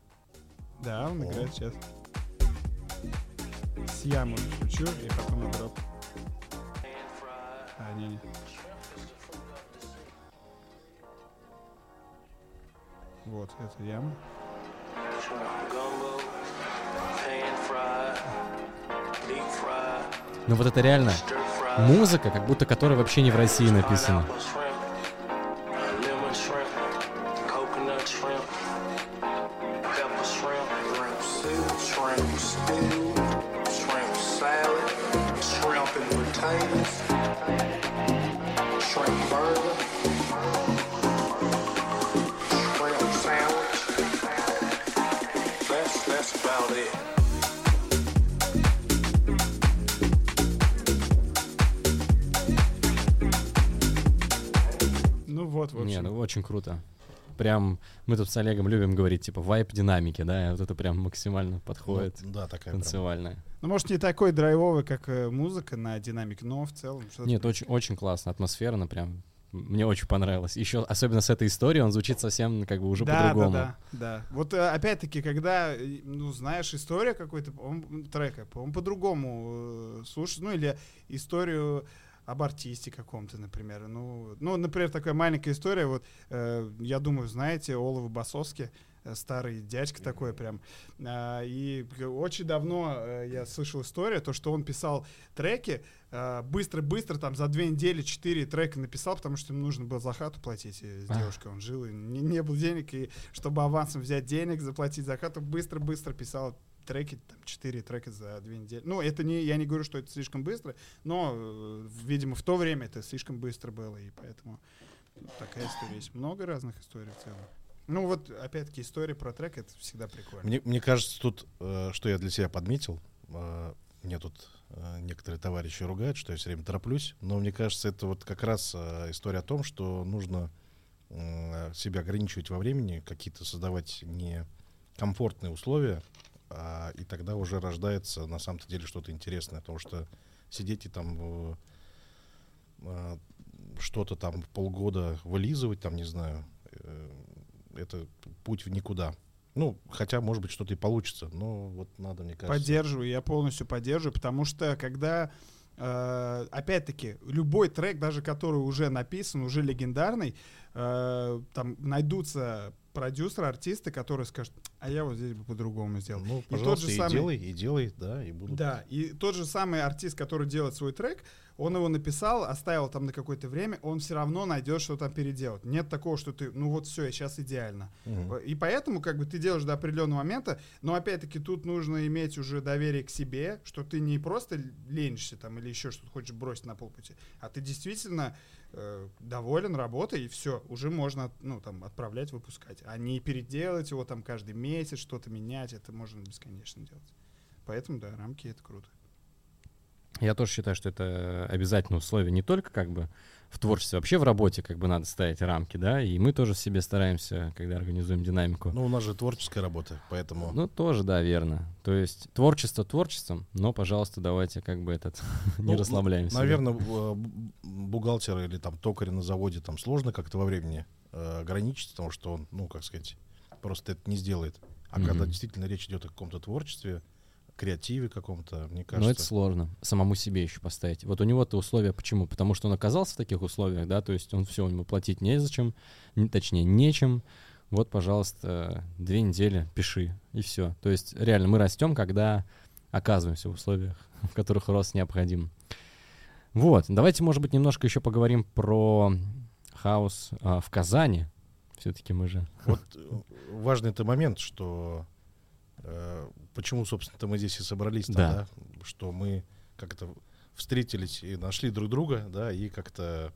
Да, он играет сейчас. С яму включу и потом на дроп. А, не, не. Вот, это яма. Fried, Ну вот это реально музыка, как будто которая вообще не в России написана. Круто. Прям мы тут с Олегом любим говорить, типа, вайп динамики, да, и вот это прям максимально подходит. Ну, да, такая прям. Танцевальная. Ну, может, не такой драйвовый, как э, музыка на динамике, но в целом что-то Нет, очень, очень классно, атмосферно прям. Мне очень понравилось. Еще, особенно с этой историей, он звучит совсем как бы уже да, по-другому. Да, да, да. Вот э, опять-таки, когда, э, ну, знаешь историю какой-то он, трека, он по-другому слушает, ну, или историю об артисте каком-то, например. Ну, ну, например, такая маленькая история, вот, э, я думаю, знаете, Олова Басовский, э, старый дядька такой прям. А, и очень давно э, я слышал историю, то, что он писал треки, э, быстро-быстро, там, за две недели четыре трека написал, потому что ему нужно было за хату платить с А. девушкой. Он жил, и не, не было денег, и чтобы авансом взять денег, заплатить за хату, быстро-быстро писал треки, там, четыре трека за две недели. Ну, это не, я не говорю, что это слишком быстро, но, э, видимо, в то время это слишком быстро было, и поэтому такая история есть. Много разных историй в целом. Ну вот, опять-таки, история про трек, это всегда прикольно. Мне, мне кажется, тут, э, что я для себя подметил, э, мне тут э, некоторые товарищи ругают, что я все время тороплюсь, но мне кажется, это вот как раз э, история о том, что нужно э, себя ограничивать во времени, какие-то создавать некомфортные условия, а, и тогда уже рождается на самом-то деле что-то интересное, потому что сидеть и там э, э, что-то там полгода вылизывать, там, не знаю, э, это путь в никуда. Ну, хотя, может быть, что-то и получится, но вот надо, мне кажется... Поддерживаю, я полностью поддерживаю, потому что когда, э, опять-таки, любой трек, даже который уже написан, уже легендарный, э, там найдутся продюсеры, артисты, которые скажут, а я вот здесь бы по-другому сделал. Ну, И тот же и, самый- делай, и делай, да, и будут... Да, и тот же самый артист, который делает свой трек, он его написал, оставил там на какое-то время, он все равно найдет, что там переделать. Нет такого, что ты, ну вот все, сейчас идеально. Мгм. И поэтому как бы ты делаешь до определенного момента, но опять-таки тут нужно иметь уже доверие к себе, что ты не просто ленишься там или еще что-то хочешь бросить на полпути, а ты действительно э, доволен работой и все, уже можно ну там отправлять, выпускать, а не переделать его там каждый месяц, что-то менять, это можно бесконечно делать. Поэтому да, рамки это круто. Я тоже считаю, что это обязательное условие не только как бы в творчестве, вообще в работе как бы надо ставить рамки, да, и мы тоже себе стараемся, когда организуем динамику. Ну, у нас же творческая работа, поэтому... Ну, тоже, да, верно. То есть творчество творчеством, но, пожалуйста, давайте как бы этот не Ну, расслабляемся. Наверное, бухгалтера или там токаря на заводе там сложно как-то во времени э, ограничить, потому что он, ну, как сказать, просто это не сделает. А когда действительно речь идет о каком-то творчестве, креативе каком-то, мне Но кажется... это сложно самому себе еще поставить. Вот у него-то условия почему? Потому что он оказался в таких условиях, да, то есть он все, ему платить незачем, н- точнее, нечем. Вот, пожалуйста, две недели пиши, и все. То есть реально мы растем, когда оказываемся в условиях, в которых рост необходим. Вот, давайте, может быть, немножко еще поговорим про хаос а, в Казани. Все-таки мы же... Вот э, важный это момент, что почему, собственно, мы здесь и собрались, Да. да. что мы как-то встретились и нашли друг друга, да, и как-то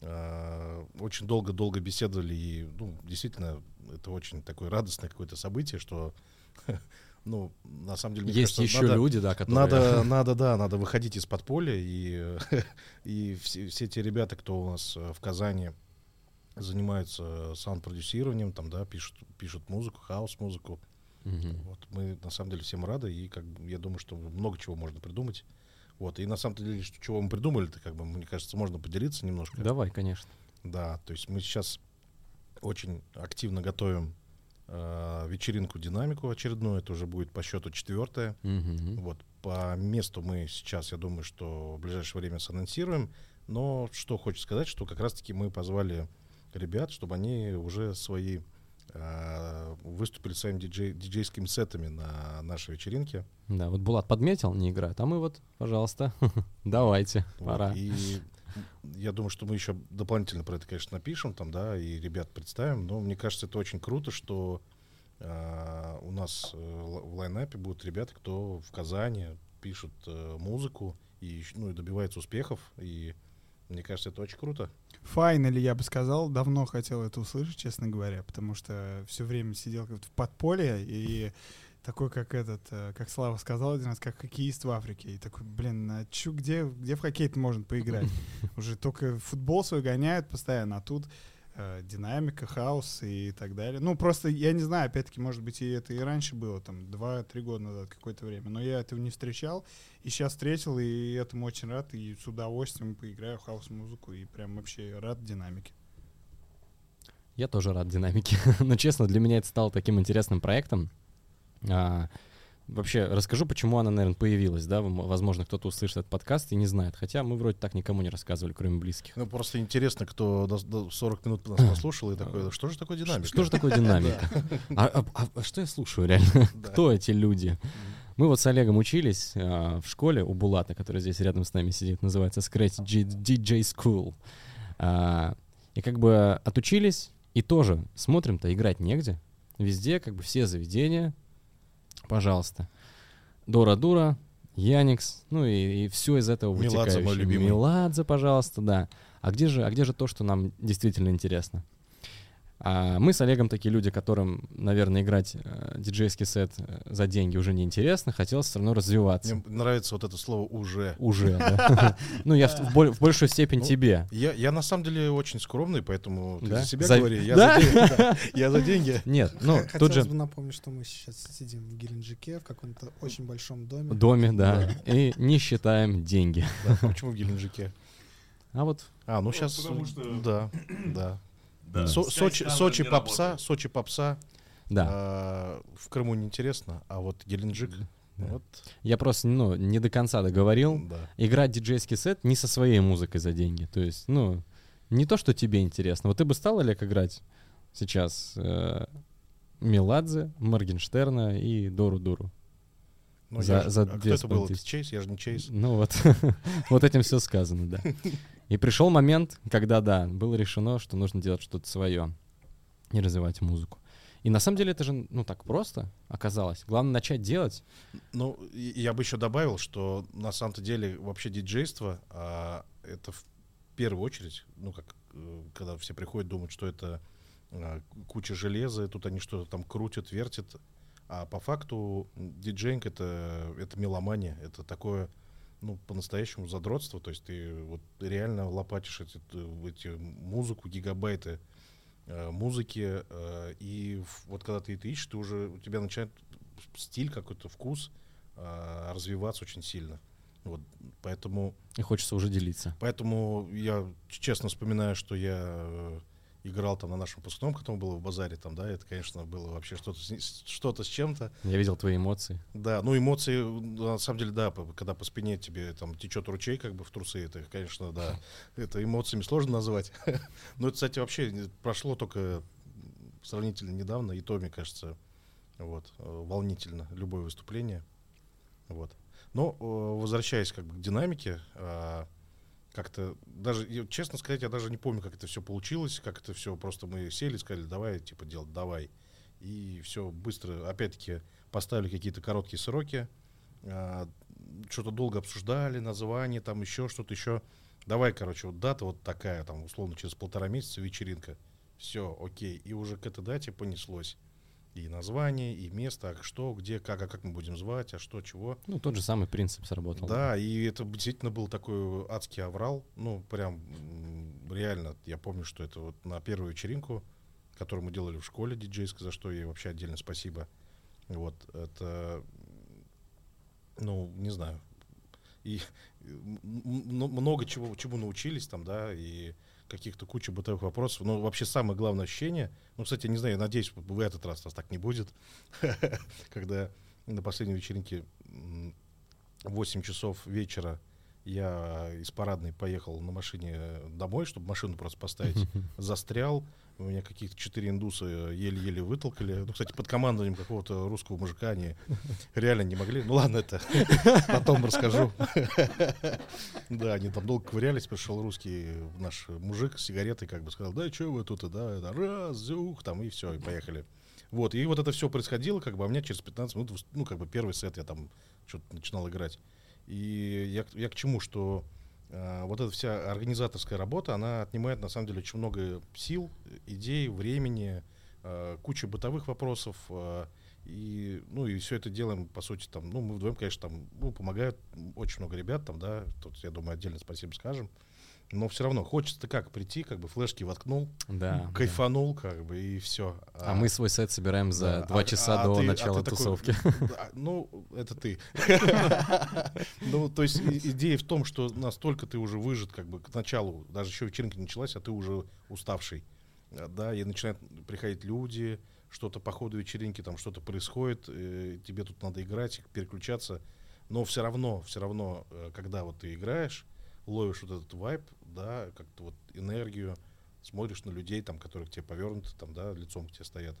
э, очень долго-долго беседовали, и, ну, действительно, это очень такое радостное какое-то событие, что, ну, на самом деле, Есть кажется, еще надо- люди, да, которые... Надо, надо, да, надо выходить из подполья, и, и все, все те ребята, кто у нас э, в Казани занимаются саунд-продюсированием, там, да, пишут, пишут музыку, хаос-музыку. Мгм. Вот мы на самом деле всем рады, и как бы, я думаю, что много чего можно придумать. Вот, и на самом деле, что, чего мы придумали, то как бы, мне кажется, можно поделиться немножко. Давай, конечно. Да, то есть мы сейчас очень активно готовим э, вечеринку динамику очередную, это уже будет по счету четвертая. Мгм. Вот, по месту мы сейчас, я думаю, что в ближайшее время санонсируем. Но что хочется сказать, что как раз-таки мы позвали ребят, чтобы они уже свои выступили своими диджей, диджейскими сетами на нашей вечеринке. Да, вот Булат подметил, не играет, а мы вот, пожалуйста, давайте, Вот, пора. И я думаю, что мы еще дополнительно про это, конечно, напишем там, да, и ребят представим. Но мне кажется, это очень круто, что э, у нас э, в лайнапе будут ребята, кто в Казани пишут э, музыку и, ну, и добивается успехов. И мне кажется, это очень круто. Файнали, я бы сказал, давно хотел это услышать, честно говоря, потому что все время сидел как-то в подполье и такой, как этот, э, как Слава сказал один раз, как хоккеист в Африке. И такой, блин, а чё, где, где в хоккей можно поиграть? Уже только футбол свой гоняют постоянно, а тут э, динамика, хаос и так далее. Ну, просто, я не знаю, опять-таки, может быть, и это и раньше было, там, 2-3 года назад какое-то время, но я этого не встречал, и сейчас встретил, и этому очень рад, и с удовольствием поиграю в хаос-музыку, и прям вообще рад динамике. Я тоже рад динамике. Но честно, для меня это стало таким интересным проектом. А, вообще, расскажу, почему она, наверное, появилась, да? Возможно, кто-то услышит этот подкаст и не знает. Хотя мы вроде так никому не рассказывали, кроме близких. Ну, просто интересно, кто до, до 40 минут нас послушал и такой, что же такое динамика? Что же такое динамика? А, а- а- а что я слушаю реально? Кто эти люди? Мы вот с Олегом учились в школе у Булата, который здесь рядом с нами сидит, называется Scratch DJ School. И как бы отучились, и тоже смотрим-то, играть негде. Везде как бы все заведения, пожалуйста. Дора-дура, Яникс, ну и, все из этого Меладзе мой вытекающее. любимый. Меладзе, пожалуйста, да. А где же, а где же то, что нам действительно интересно? А мы с Олегом такие люди, которым, наверное, играть э, диджейский сет э, за деньги уже не интересно, хотелось все равно развиваться. Мне нравится вот это слово «уже». Уже, да. Ну, я в в боль- в большую степень Ну, тебе. Я, на самом деле очень скромный, поэтому ты за себя говори. Я, Да? за, деньги, да, я за деньги. Нет, ну, Хотелось тут же бы напомнить, что мы сейчас сидим в Геленджике, в каком-то очень большом доме. в доме, да, и не считаем деньги. Да, почему в Геленджике? А вот А, ну сейчас... потому что- Да, да. Да. Со- Сочи, Сочи не попса, работает. Сочи попса. Да. А, в Крыму неинтересно, а вот Геленджик, Да. вот, Я просто, ну, не до конца договорил. да. Играть диджейский сет не со своей музыкой за деньги. То есть, ну, не то, что тебе интересно. Вот ты бы стал, Олег, играть сейчас э, Меладзе, Моргенштерна и Дору Дуру? Ну, За- я же- за а кто это был? Это Чейз? Я же не Чейз. Ну вот, вот этим все сказано, да. И пришел момент, когда, да, было решено, что нужно делать что-то свое и развивать музыку. И на самом деле это же, ну, так просто оказалось. Главное начать делать. Ну, я бы еще добавил, что на самом-то деле вообще диджейство а, это в первую очередь, ну как, э, когда все приходят, думают, что это а, куча железа, тут они что-то там крутят, вертят. А по факту диджейнг это, это меломания, это такое, ну, по-настоящему задротство. То есть ты вот реально лопатишь эти, эти музыку, гигабайты э, музыки, э, и вот когда ты это ищешь, ты уже, у тебя начинает стиль какой-то, вкус э, развиваться очень сильно. Вот, поэтому, И хочется уже делиться. поэтому я честно вспоминаю, что я э, играл там на нашем выпускном, который было в базаре, там, да, это, конечно, было вообще что-то с, что-то с чем-то. Я видел твои эмоции. Да, ну эмоции, на самом деле, да, когда по спине тебе там течет ручей, как бы в трусы, это, конечно, да, это эмоциями сложно назвать. Но это, кстати, вообще прошло только сравнительно недавно, и то, мне кажется, вот, э, волнительно, любое выступление. Вот. Но, возвращаясь как бы к динамике, а, как-то даже, честно сказать, я даже не помню, как это все получилось, как это все, просто мы сели, сказали, давай, типа, делать, давай. И все быстро, опять-таки, поставили какие-то короткие сроки, а, что-то долго обсуждали, название, там еще что-то еще. Давай, короче, вот дата вот такая, там, условно, через полтора месяца вечеринка. Все, окей. И уже к этой дате понеслось. И название, и место, а что, где, как, а как мы будем звать, а что, чего. Ну, тот же самый принцип сработал. Да, и это действительно был такой адский аврал. Ну, прям реально, я помню, что это вот на первую вечеринку, которую мы делали в школе диджейской, за что ей вообще отдельно спасибо. Вот, это, ну, не знаю. И много чего, чему научились там, да, и каких-то куча бытовых вопросов. Но вообще самое главное ощущение, ну, кстати, не знаю, я надеюсь, в этот раз нас так не будет, когда на последней вечеринке м, 8 часов вечера я из парадной поехал на машине домой, чтобы машину просто поставить. Застрял. У меня каких-то четыре индуса еле-еле вытолкали. Ну, кстати, под командованием какого-то русского мужика они реально не могли. Ну ладно, это потом расскажу. Да, они там долго ковырялись, пришел русский наш мужик с сигаретой, как бы сказал, да, что вы тут, да, раз, зюх, там, и все, и поехали. Вот, и вот это все происходило, как бы, а у меня через 15 минут, ну, как бы, первый сет я там что-то начинал играть. И я, я к чему, что вот эта вся организаторская работа, она отнимает, на самом деле, очень много сил, идей, времени, а, куча бытовых вопросов, а, и, ну, и все это делаем, по сути, там, ну, мы вдвоем, конечно, там, ну, помогают очень много ребят, там, да, тут, я думаю, отдельно спасибо скажем, но все равно хочется-то как прийти, как бы флешки воткнул, Да. кайфанул, как бы, и все. А мы свой сет собираем за Да, два а- часа а до ты- а начала ты такой, тусовки. да, ну, это ты. Ну, то есть идея в том, что настолько ты уже выжат, как бы к началу, даже еще вечеринка не началась, а ты уже уставший. А, Да, и начинают приходить люди, что-то по ходу вечеринки, там что-то происходит, э, тебе тут надо играть, переключаться. Но все равно, все равно, э, когда вот ты играешь, ловишь вот этот вайп, да, как-то вот энергию, смотришь на людей, там, которые к тебе повернуты, там, да, лицом к тебе стоят.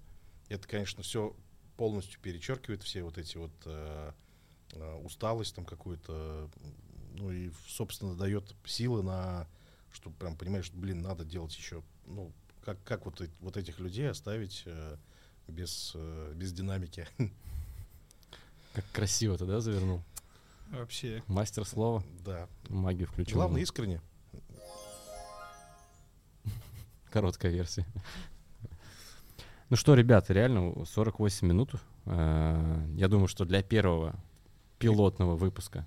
Это, конечно, все полностью перечеркивает все вот эти вот э, э, усталость там какую-то, ну и, собственно, дает силы на, чтобы прям понимаешь, что, блин, надо делать еще, ну, как, как вот, вот этих людей оставить э, без, э, без динамики. Как красиво ты, да, завернул? Вообще. Мастер слова, Да. магию включил. Главное, искренне. Короткая версия. Ну что, ребята, реально 48 минут. Э, Я думаю, что для первого пилотного выпуска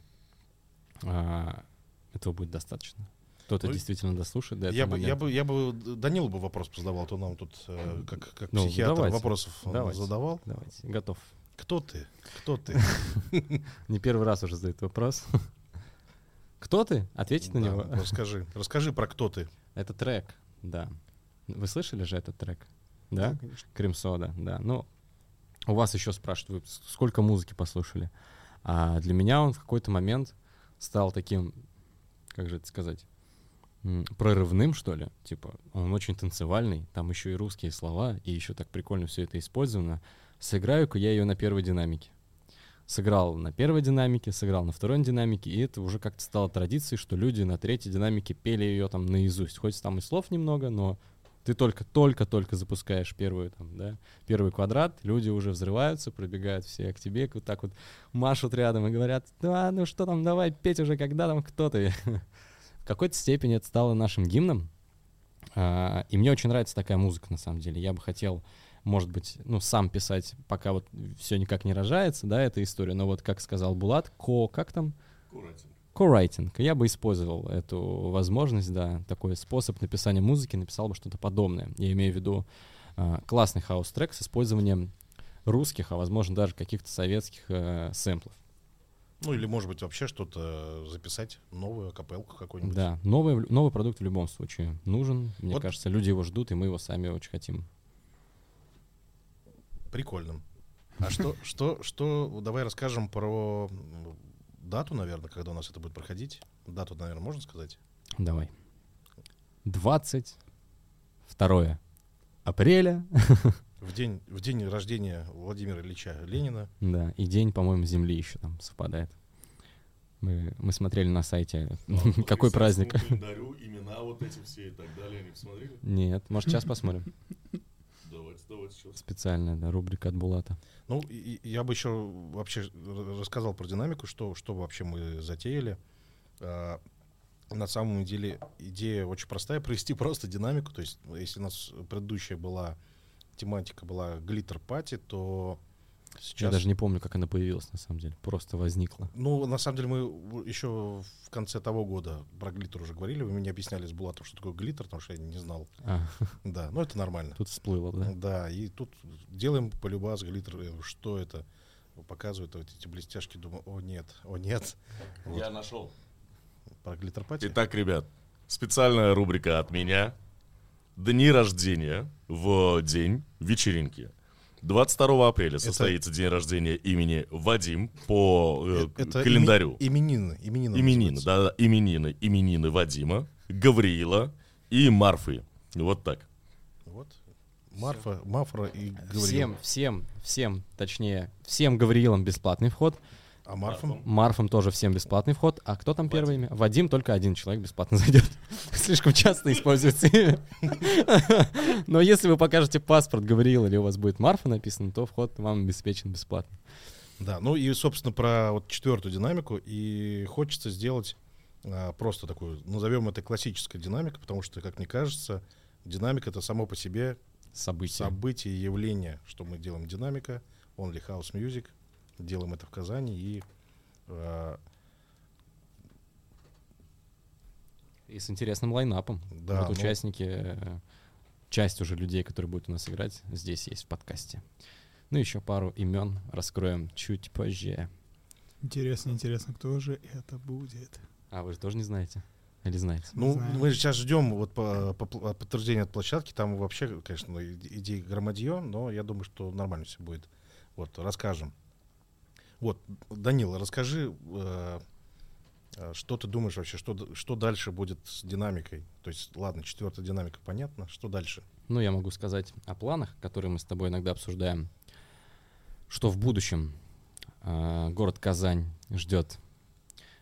э, этого будет достаточно. Кто-то Ну, действительно дослушает до этого Я бы, я бы, я бы Данилу бы вопрос задавал, то нам тут э, как, как Ну, психиатр давайте, вопросов давайте. задавал. Давайте, готов. Кто ты? Кто ты? Не первый раз уже задают вопрос. Кто ты? Ответить на него. Расскажи, расскажи про кто ты. Это трек, да. Вы слышали же этот трек? Да? Крем-сода, да. Ну, у вас еще спрашивают, вы сколько музыки послушали? А для меня он в какой-то момент стал таким, как же это сказать, прорывным, что ли. Типа, он очень танцевальный, там еще и русские слова, и еще так прикольно все это использовано. Сыграю-ка я ее на первой динамике. Сыграл на первой динамике, сыграл на второй динамике, и это уже как-то стало традицией, что люди на третьей динамике пели ее там наизусть. Хоть там и слов немного, но ты только-только-только запускаешь первую там, да, первый квадрат, люди уже взрываются, пробегают все к тебе, вот так вот машут рядом и говорят, да, ну что там, давай петь уже, когда там кто ты. В какой-то степени это стало нашим гимном, А, и мне очень нравится такая музыка, на самом деле. Я бы хотел, может быть, ну, сам писать, пока вот все никак не рожается, да, эта история, но вот, как сказал Булат, co, как там? Co-writing. Я бы использовал эту возможность, да, такой способ написания музыки, написал бы что-то подобное. Я имею в виду а, классный хаус-трек с использованием русских, а возможно даже каких-то советских э, сэмплов. Ну или, может быть, вообще что-то записать, новую капелку какую-нибудь. Да, новый, новый продукт в любом случае нужен. Мне Вот. кажется, люди его ждут, и мы его сами очень хотим. Прикольно. А что, что, что, давай расскажем про дату, наверное, когда у нас это будет проходить. Дату, наверное, можно сказать? Давай. 22 апреля, В день, в день рождения Владимира Ильича Ленина. да, и день, по-моему, Земли еще там совпадает. Мы, мы смотрели на сайте, какой праздник. календарю, имена вот эти все и так далее, не посмотрели? Нет, может, сейчас посмотрим. Специальная, да, рубрика от Булата. Ну, и- и я бы еще вообще рассказал про динамику, что, что вообще мы затеяли. А, на самом деле идея очень простая, провести просто динамику. То есть, если у нас предыдущая была тематика была глиттер пати, то Я сейчас... даже не помню, как она появилась, на самом деле. Просто возникла. Ну, на самом деле, мы еще в конце того года про глиттер уже говорили. Вы мне объясняли с Булатом, что такое глиттер, потому что я не знал. А, Да, но это нормально. тут всплыло, да? Да, и тут делаем полюбас глиттер. э, Что это? Показывают вот эти блестяшки, думаю, о нет, о нет. Вот, Я нашел. про глиттер пати. Итак, ребят, специальная рубрика от меня. Дни рождения в день вечеринки. 22 апреля состоится день рождения имени Вадим по э, Э, это календарю. ими- именины. Именины, Именины, да, да, именины, именины Вадима, Гавриила и Марфы. Вот так. Вот. Марфа, Мафра и Гавриил. Всем, всем, всем, точнее, всем Гавриилам бесплатный вход. А Марфам? Марфам тоже всем бесплатный вход. А кто там первое имя? Вадим только один человек бесплатно зайдет. Слишком часто используется имя. Но если вы покажете паспорт Гавриил или у вас будет Марфа написано, то вход вам обеспечен бесплатно. Да, ну и, собственно, про вот четвертую динамику. И хочется сделать а, просто такую, назовем это классической динамикой, потому что, как мне кажется, динамика это само по себе Событие. событие, явление, что мы делаем динамика, Only House Music, делаем это в Казани и а, И с интересным лайнапом. Да, вот ну- участники, э, часть уже людей, которые будут у нас играть, здесь есть в подкасте. Ну, еще пару имен раскроем чуть позже. Интересно, интересно, кто же это будет? А, вы же тоже не знаете? Или знаете? Ну, Знаю. мы же сейчас ждем вот по, по пл- подтверждения от площадки. Там вообще, конечно, и- идей громадье, но я думаю, что нормально все будет. Вот, расскажем. Вот, Данил, расскажи, э, э, что ты думаешь вообще, что, что дальше будет с динамикой? То есть, ладно, четвертая динамика, понятно, что дальше? Ну, я могу сказать о планах, которые мы с тобой иногда обсуждаем. Что в будущем а, город Казань ждет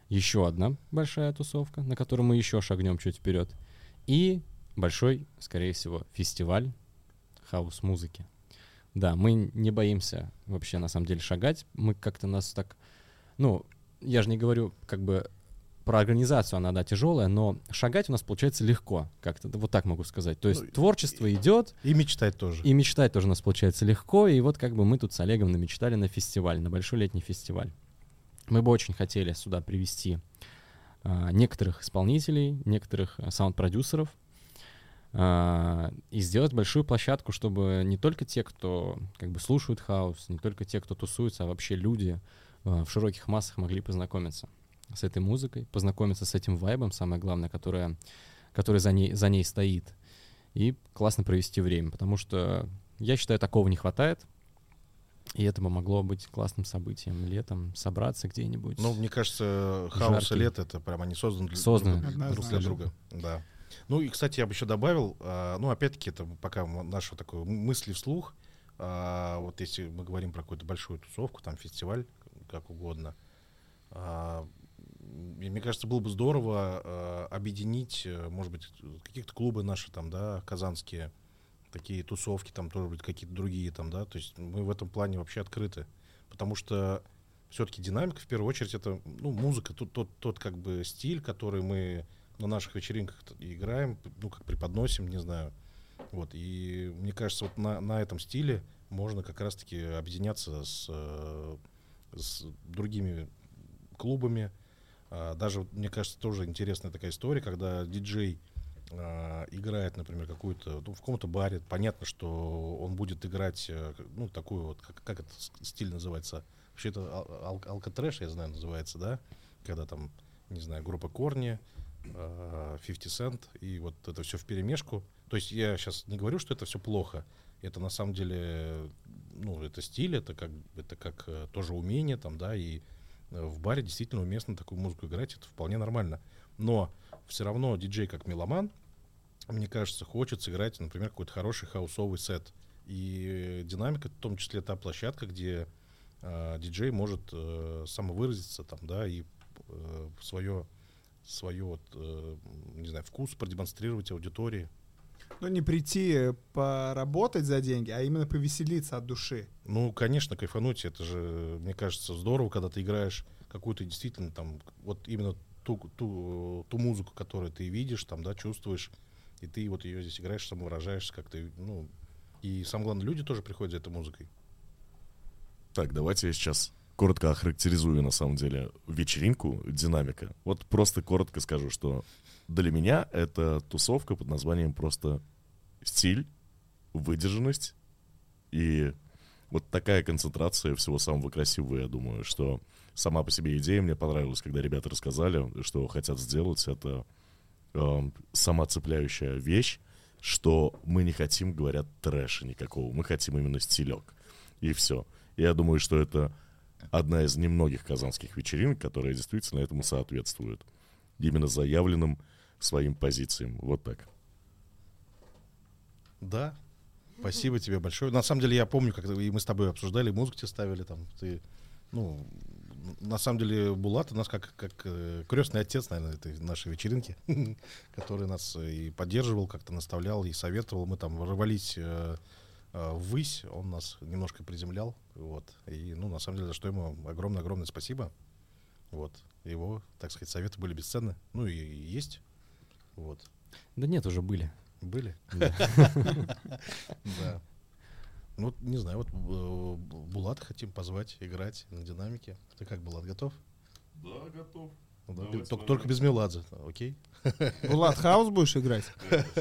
еще одна большая тусовка, на которую мы еще шагнем чуть вперед. И большой, скорее всего, фестиваль хаос-музыки. Да, мы не боимся вообще на самом деле шагать. Мы как-то нас так... Ну, я же не говорю как бы про организацию она, да, тяжелая, но шагать у нас получается легко, как-то, вот так могу сказать. То есть Ну, и- творчество идет, И мечтать тоже. и мечтать тоже у нас получается легко, и вот как бы мы тут с Олегом намечтали на фестиваль, на большой летний фестиваль. Мы бы очень хотели сюда привести а, некоторых исполнителей, некоторых а, саунд-продюсеров, и сделать большую площадку, чтобы не только те, кто как бы слушают хаус, не только те, кто тусуется, а вообще люди а, в широких массах могли познакомиться с этой музыкой, познакомиться с этим вайбом, самое главное, которое, который за ней, за ней стоит, и классно провести время, потому что я считаю, такого не хватает, и это бы могло быть классным событием летом, собраться где-нибудь. Ну, мне кажется, хаос и лето это прям они созданы для, Созданы. друг, друг для друга. Да. Ну и, кстати, я бы еще добавил, а, ну, опять-таки, это пока наши такой мысли вслух, а, вот если мы говорим про какую-то большую тусовку, там, фестиваль, как угодно, а, м, мне кажется, было бы здорово объединить, э, может быть, каких-то клубы наши там, да, казанские, такие тусовки, там тоже быть какие-то другие там, да, то есть мы в этом плане вообще открыты, потому что все-таки динамика в первую очередь это ну музыка тот тот тот как бы стиль который мы на наших вечеринках играем ну как преподносим не знаю вот и мне кажется вот на на этом стиле можно как раз таки объединяться с э, с другими клубами А, даже мне кажется тоже интересная такая история когда диджей а, играет, например, какую-то, ну, в каком-то баре, понятно, что он будет играть, э, ну, такую вот, как, как этот стиль называется? Вообще это ал- ал- алкотрэш, я знаю, называется, да? Когда там, не знаю, группа Корни, 50 Cent, и вот это все в перемешку. То есть я сейчас не говорю, что это все плохо. Это на самом деле, ну, это стиль, это как, это как э, тоже умение там, да, и э, в баре действительно уместно такую музыку играть, это вполне нормально. Но все равно диджей как меломан, мне кажется, хочет сыграть, например, какой-то хороший хаусовый сет. И э, динамика, в том числе та площадка, где э, диджей может э, самовыразиться там, да, и э, свое, свое вот, э, не знаю, вкус продемонстрировать аудитории. Ну, не прийти э, поработать за деньги, а именно повеселиться от души. Ну, конечно, кайфануть, это же, мне кажется, здорово, когда ты играешь какую-то действительно там, вот именно ту, ту, ту музыку, которую ты видишь, там, да, чувствуешь, и ты вот ее здесь играешь, самовыражаешься как-то, ну, и самое главное, люди тоже приходят за этой музыкой. Так, давайте я сейчас коротко охарактеризую, на самом деле, вечеринку «Динамика». Вот просто коротко скажу, что для меня это тусовка под названием просто стиль, выдержанность и вот такая концентрация всего самого красивого, я думаю, что сама по себе идея мне понравилась, когда ребята рассказали, что хотят сделать. Это эм, сама вещь, что мы не хотим, говорят, трэша никакого. Мы хотим именно стилек. И все. Я думаю, что это одна из немногих казанских вечеринок, которая действительно этому соответствует. Именно заявленным своим позициям. Вот так. Да. Спасибо тебе большое. На самом деле, я помню, как мы с тобой обсуждали, музыку тебе ставили там. Ты, ну, на самом деле, Булат у нас как, как э, крестный отец, наверное, этой нашей вечеринки, который нас и поддерживал, как-то наставлял и советовал. Мы там рвались э, ввысь, он нас немножко приземлял. Вот. И, ну, на самом деле, за что ему огромное-огромное спасибо. Вот. Его, так сказать, советы были бесценны. Ну, и, и есть. Вот. Да нет, уже были. Были? Да. Ну, вот, не знаю, вот э, Булата хотим позвать играть на динамике. Ты как, Булат, готов? Да, готов. Ну, да, бе- только, только без Меладзе, окей? Булат Хаус будешь играть?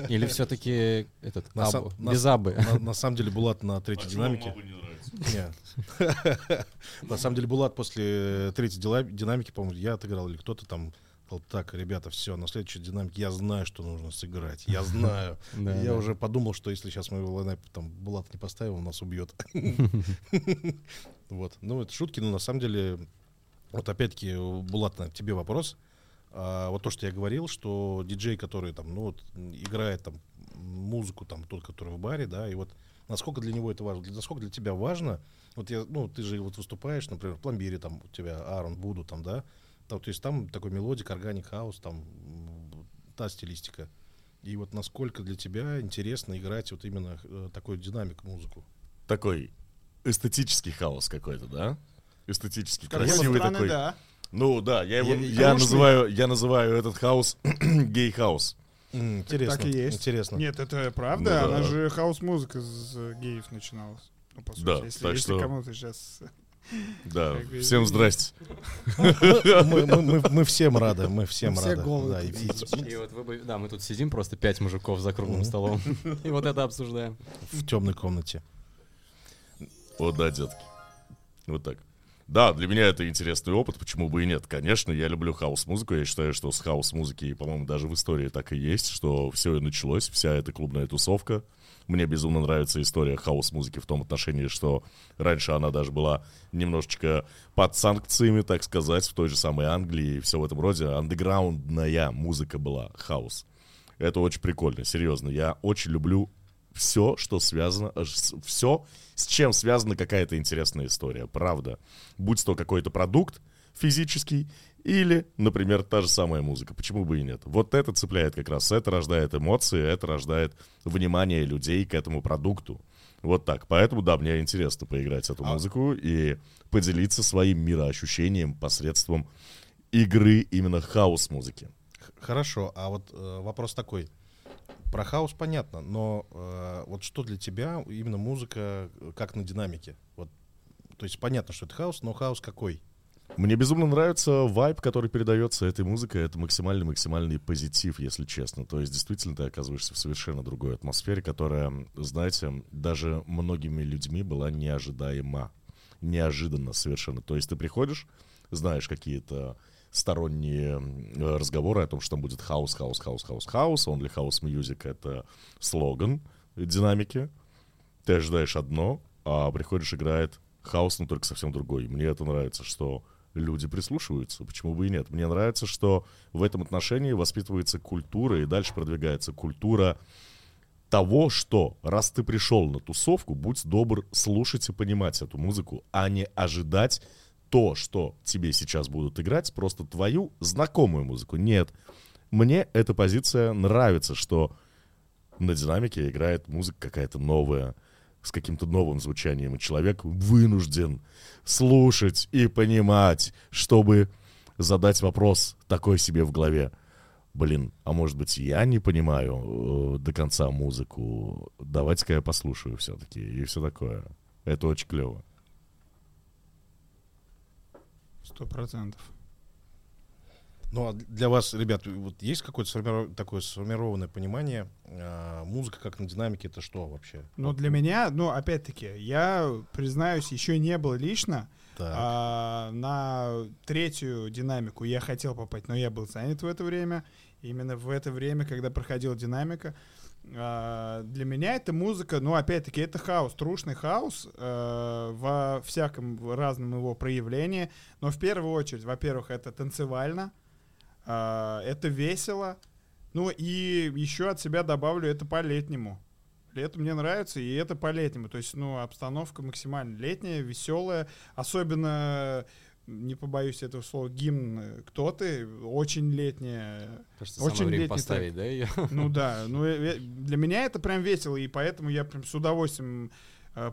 Или все-таки этот На абу, сам- на без с- абы. На, на самом деле Булат на А третьей динамике. не нравится? Не. На самом деле Булат после третьей дила- динамики, по-моему, я отыграл или кто-то там сказал, так, ребята, все, на следующей динамике я знаю, что нужно сыграть. Я знаю. Я уже подумал, что если сейчас мы его лайнап там Булат не поставим, он нас убьет. Вот. Ну, это шутки, но на самом деле, вот опять-таки, Булат, на тебе вопрос. А, вот то, что я говорил, что диджей, который там, ну, вот, играет там музыку, там, тот, который в баре, да, и вот насколько для него это важно, для- насколько для тебя важно, вот я, ну, ты же вот выступаешь, например, в пломбире, там, у тебя Аарон, Буду, там, да, там, то есть там такой melodic, organic house, там, та стилистика. И вот насколько для тебя интересно играть вот именно э, такой динамик музыку? Такой эстетический хаус какой-то, да? Какой красивый стороны, такой. да. Ну да, я, его, Я- я, называю, я называю этот хаус гей-хаус. Интересно. Так и есть. Интересно. Нет, это правда, Ну да. она же хаус-музыка с э, геев начиналась. Ну, по сути, Да, если, так если что- кому-то сейчас... Да, всем здрасте. Мы, мы- мы- мы всем рады, мы всем Мы все рады. головы Да, и видеть И вот вы бы- да, мы тут сидим просто пять мужиков за круглым столом. И вот это обсуждаем. в темной комнате. Вот да, детки. Вот так. Да, для меня это интересный опыт, почему бы и нет. Конечно, я люблю хаус-музыку, я считаю, что с хаус-музыки, по-моему, даже в истории так и есть, что все и началось, вся эта клубная тусовка. Мне безумно нравится история хаус-музыки в том отношении, что раньше она даже была немножечко под санкциями, так сказать, в той же самой Англии и все в этом роде. Андеграундная музыка была, хаус. Это очень прикольно, серьезно. Я очень люблю все, что связано, все, с чем связана какая-то интересная история, правда. Будь то какой-то продукт физический или, например, та же самая музыка. Почему бы и нет? Вот это цепляет как раз, это рождает эмоции, это рождает внимание людей к этому продукту. Вот так. Поэтому, да, мне интересно поиграть эту музыку и поделиться своим мироощущением посредством игры именно хаос-музыки. Хорошо, а вот э, вопрос такой. Про хаос понятно, но э, вот что для тебя именно музыка как на динамике? Вот, то есть понятно, что это хаос, но хаос какой? Мне безумно нравится вайб, который передается этой музыкой. Это максимальный-максимальный позитив, если честно. То есть, действительно, ты оказываешься в совершенно другой атмосфере, которая, знаете, даже многими людьми была неожидаема. Неожиданно совершенно. То есть, ты приходишь, знаешь какие-то сторонние разговоры о том, что там будет хаус, хаус, хаус, хаус, хаус. Only house music это слоган динамики. Ты ожидаешь одно, а приходишь, играет хаус, но только совсем другой. Мне это нравится, что люди прислушиваются. Почему бы и нет? Мне нравится, что в этом отношении воспитывается культура, и дальше продвигается культура того, что раз ты пришел на тусовку, будь добр слушать и понимать эту музыку, а не ожидать то, что тебе сейчас будут играть, просто твою знакомую музыку. Нет. Мне эта позиция нравится, что на динамике играет музыка какая-то новая, с каким-то новым звучанием, и человек вынужден слушать и понимать, чтобы задать вопрос такой себе в голове. Блин, а может быть, я не понимаю э, до конца музыку. Давайте-ка я послушаю все-таки. И все такое. Это очень клево. Сто процентов. Ну, а для вас, ребят, вот есть какое-то сформиров- такое сформированное понимание, а, музыка как на динамике, это что вообще? Ну, для меня, ну, опять-таки, я, признаюсь, еще не был лично. Так. А, на третью динамику я хотел попасть, но я был занят в это время. Именно в это время, когда проходила динамика, а, для меня эта музыка, ну, опять-таки, это хаос, трушный хаос э, во всяком разном его проявлении. Но в первую очередь, во-первых, это танцевально, а, это весело. Ну и еще от себя добавлю, это по-летнему. Это мне нравится, и это по-летнему. То есть, ну, обстановка максимально летняя, веселая. Особенно, не побоюсь этого слова, гимн э, «Кто ты?» Очень летняя. Кажется, Очень самое время летний поставить, да, ее? Ну да, ну э, э, для меня это прям весело, и поэтому я прям с удовольствием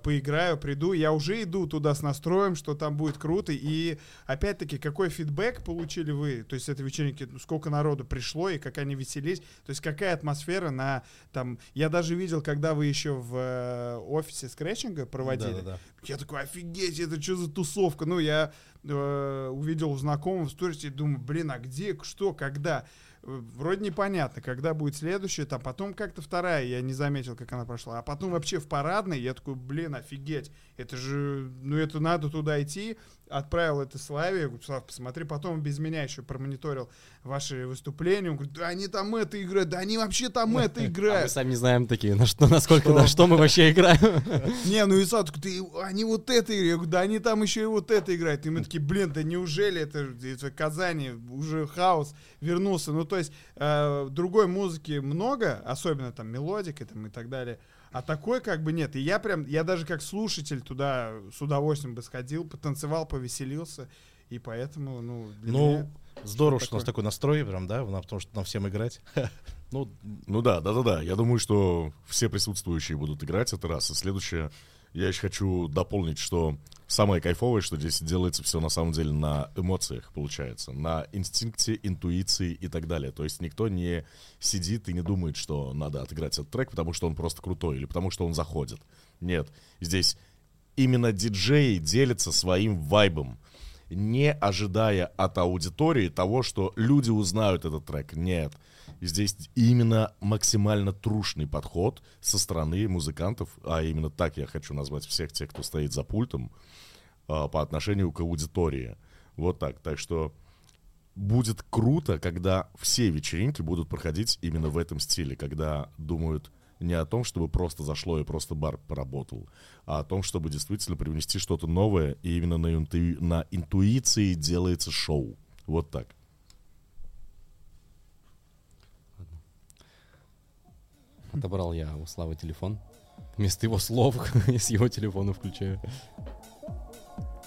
поиграю, приду. Я уже иду туда с настроем, что там будет круто. И опять-таки, какой фидбэк получили вы? То есть с этой вечеринки, ну, сколько народу пришло и как они веселись? То есть какая атмосфера на там... Я даже видел, когда вы еще в э, офисе скретчинга проводили. Да-да-да. Я такой, офигеть, это что за тусовка? Ну, я э, увидел знакомого в сторис и думаю, блин, а где, что, когда? Вроде непонятно, когда будет следующая, там потом как-то вторая, я не заметил, как она прошла. А потом вообще в парадной, я такой, блин, офигеть, это же, ну это надо туда идти. Отправил это Славе, я говорю, Слав, посмотри, потом без меня еще промониторил ваши выступления. Он говорит, да они там это играют, да они вообще там это А мы играют. сами не знаем такие, на что, насколько, на что мы вообще играем. Не, ну и такой, ты, они вот это играют. Я говорю, да они там еще и вот это играют. И мы такие, блин, да неужели это, это Казани, уже хаос вернулся. Ну, то есть, э, другой музыки много, особенно там мелодики там, и так далее. А такой как бы нет. И я прям, я даже как слушатель туда с удовольствием бы сходил, потанцевал, повеселился. И поэтому, ну, для Ну, меня- здорово, что у нас такой настрой, прям, да, потому что нам всем играть. Ну, Ну да, да, да, да. Я думаю, что все присутствующие будут играть это раз. И следующее, Я еще хочу дополнить, что самое кайфовое, что здесь делается все на самом деле на эмоциях, получается, на инстинкте, интуиции и так далее. То есть никто не сидит и не думает, что надо отыграть этот трек, потому что он просто крутой или потому что он заходит. Нет, здесь именно диджеи делятся своим вайбом, не ожидая от аудитории того, что люди узнают этот трек. Нет. Здесь именно максимально трушный подход со стороны музыкантов, а именно так я хочу назвать всех тех, кто стоит за пультом, а, по отношению к аудитории. Вот так. Так что будет круто, когда все вечеринки будут проходить именно в этом стиле, когда думают не о том, чтобы просто зашло и просто бар поработал, а о том, чтобы действительно привнести что-то новое, и именно на, инту- на интуиции делается шоу. Вот так. Отобрал я у Славы телефон. Вместо его слов с его телефона включаю.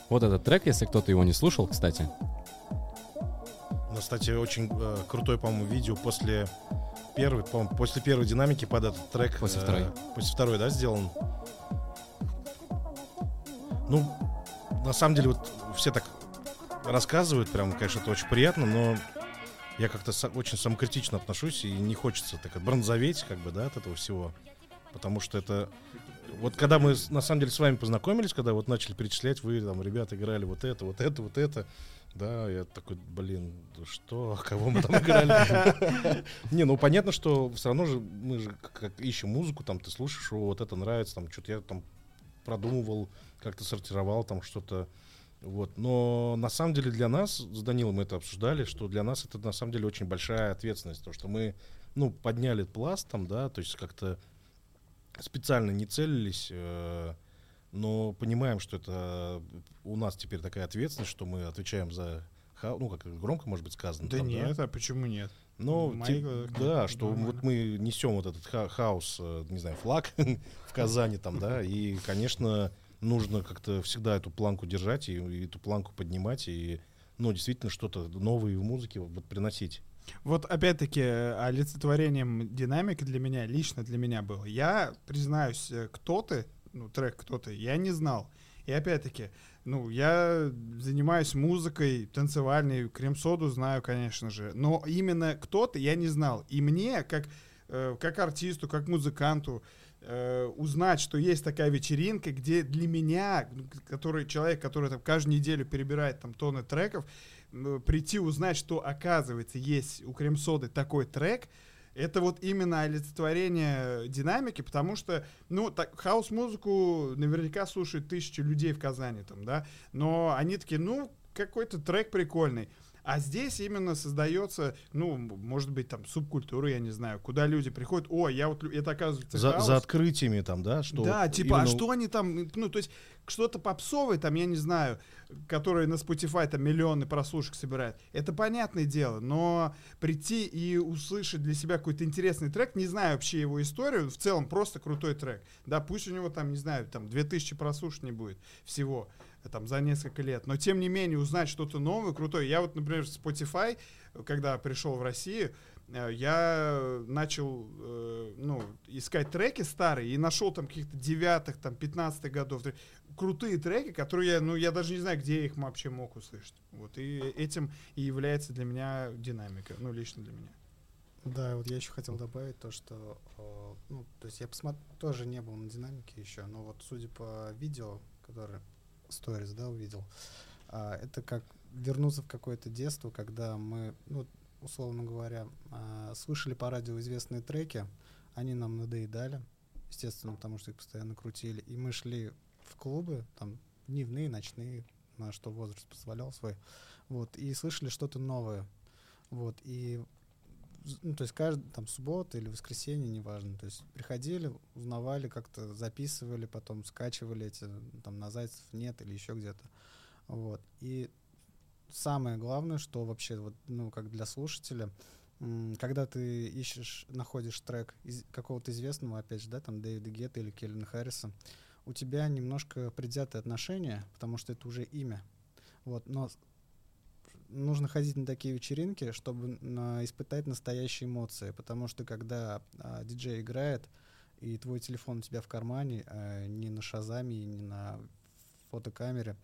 Вот этот трек, если кто-то его не слушал, кстати. Ну, кстати, очень э, крутой, по-моему, видео после первой, по-моему, после первой динамики под этот трек. После э, второй. После второй, да, сделан. Ну, на самом деле, вот все так рассказывают, прям, конечно, это очень приятно, но я как-то са- очень самокритично отношусь, и не хочется так бронзоветь, как бы, да, от этого всего. Потому что это... Вот когда мы, на самом деле, с вами познакомились, когда вот начали перечислять, вы, там, ребята играли вот это, вот это, вот это, да, я такой, блин, да что, кого мы там играли? Не, ну понятно, что все равно же мы же как ищем музыку, там ты слушаешь, вот это нравится, там что-то я там продумывал, как-то сортировал там что-то. Вот. Но на самом деле для нас, с Данилом мы это обсуждали, что для нас это на самом деле очень большая ответственность, потому что мы, ну, подняли пласт там, да, то есть как-то специально не целились, э, но понимаем, что это у нас теперь такая ответственность, что мы отвечаем за ну, как громко, может быть, сказано. Да там, нет, а почему нет? ну, ти- моих глазах да, что нормально. вот мы несем вот этот ха- хаос, э, не знаю, флаг в Казани там, да, и, конечно, нужно как-то всегда эту планку держать и, и эту планку поднимать и, ну, действительно что-то новое в музыке вот приносить. Вот опять-таки э, олицетворением динамики для меня, лично для меня было. Я признаюсь, э, кто ты, ну, трек кто ты, я не знал. И опять-таки, ну, я занимаюсь музыкой танцевальной, крем-соду знаю, конечно же, но именно кто ты я не знал. И мне, как, э, как артисту, как музыканту, э, узнать, что есть такая вечеринка, где для меня, ну, который человек, который там каждую неделю перебирает там тонны треков, м, прийти узнать, что оказывается есть у Крем-соды такой трек, это вот именно олицетворение динамики, потому что, ну, так, хаос-музыку наверняка слушают тысячи людей в Казани, там, да, но они такие, ну, какой-то трек прикольный. А здесь именно создается, ну, может быть, там, субкультура, я не знаю, куда люди приходят, о, я вот, это оказывается За, хаос. за открытиями там, да, что да, вот типа, а именно- что они там, ну, то есть что-то попсовое там, я не знаю, которое на Spotify там миллионы прослушек собирает, это понятное дело, но прийти и услышать для себя какой-то интересный трек, не знаю вообще его историю, в целом просто крутой трек, да, пусть у него там, не знаю, там 2000 прослушиваний будет всего, там, за несколько лет, но тем не менее узнать что-то новое, крутое. Я вот, например, Spotify, когда пришел в Россию, э, я начал э, ну, искать треки старые и нашел там каких-то девятых, там, пятнадцатых годов. Крутые треки, которые я, ну, я даже не знаю, где я их вообще мог услышать. Вот, и этим и является для меня динамика, ну, лично для меня. Да, вот я еще хотел добавить то, что, э, ну, то есть я посмотр... тоже не был на динамике еще, но вот судя по видео, которое сторис, да, увидел, а, это как вернуться в какое-то детство, когда мы, ну, условно говоря, а, слышали по радио известные треки, они нам надоедали, естественно, потому что их постоянно крутили, и мы шли в клубы, там, дневные, ночные, на что возраст позволял свой, вот, и слышали что-то новое, вот, и ну, то есть каждый там суббота или воскресенье, неважно, то есть приходили, узнавали, как-то записывали, потом скачивали эти, там на Зайцев нет или еще где-то, вот. И самое главное, что вообще вот, ну, как для слушателя, когда ты ищешь, находишь трек из какого-то известного, опять же, да, там Дэвида Гетта или Кельвина Харриса, у тебя немножко предвзятое отношение, потому что это уже имя. Вот, но нужно ходить на такие вечеринки, чтобы на- испытать настоящие эмоции, потому что когда а, диджей играет, и твой телефон у тебя в кармане, а не на Шазаме, и не на фотокамере,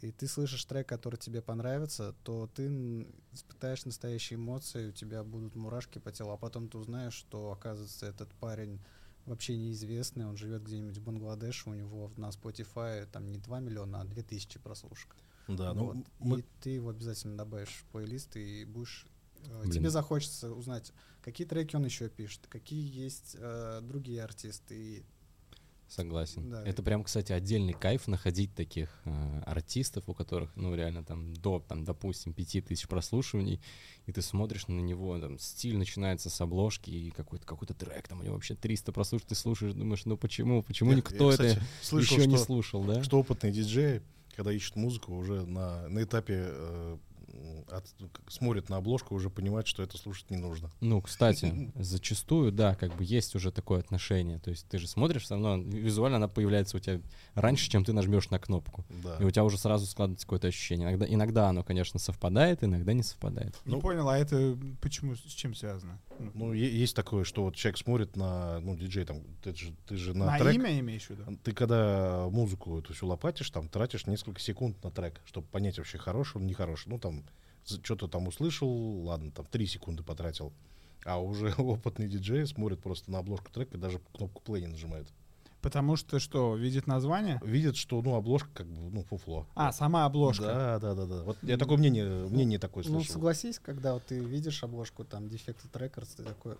и ты слышишь трек, который тебе понравится, то ты испытаешь настоящие эмоции, у тебя будут мурашки по телу, а потом ты узнаешь, что, оказывается, этот парень вообще неизвестный, он живет где-нибудь в Бангладеше, у него на Spotify там не 2 миллиона, а 2000 прослушек. Да, ну, Вот. мы- И ты его обязательно добавишь в плейлист и будешь... э, Блин. Тебе захочется узнать, какие треки он еще пишет, какие есть э, другие артисты. И Согласен. Да. Это прям, кстати, отдельный кайф находить таких э, артистов, у которых, ну, реально там до, там, допустим, пяти тысяч прослушиваний, и ты смотришь на него, там, стиль начинается с обложки, и какой-то какой трек, там, у него вообще 300 прослушиваний, ты слушаешь, думаешь, ну почему, почему Я- никто я, это кстати, слышал, еще не что- слушал, да? что опытные диджеи, когда ищут музыку, уже на, на этапе э, от- ну, как смотрят на обложку, уже понимают, что это слушать не нужно. Ну, кстати, зачастую, да, как бы есть уже такое отношение. То есть ты же смотришь, все равно визуально она появляется у тебя раньше, чем ты нажмешь на кнопку. Да. И у тебя уже сразу складывается какое-то ощущение. Иногда, иногда оно, конечно, совпадает, иногда не совпадает. Не Ну- понял, а это почему, с чем связано? Ну, Ну, есть такое, что вот человек смотрит на, ну, диджей, там, ты же, ты же на, на трек, имя имеешь в виду? ты когда музыку эту всю лопатишь, там, тратишь несколько секунд на трек, чтобы понять вообще, хороший он, нехороший. Ну, там, что-то там услышал, ладно, там, три секунды потратил. А уже опытный диджей смотрит просто на обложку трека и даже кнопку плей не нажимает. Потому что что, видит название? Видит, что, ну, обложка как бы, ну, фуфло. А, сама обложка. Да, да, да, да. Вот я такое мнение, мнение такое ну, слышал. согласись, когда вот ты видишь обложку, там, Defected Records, ты такой,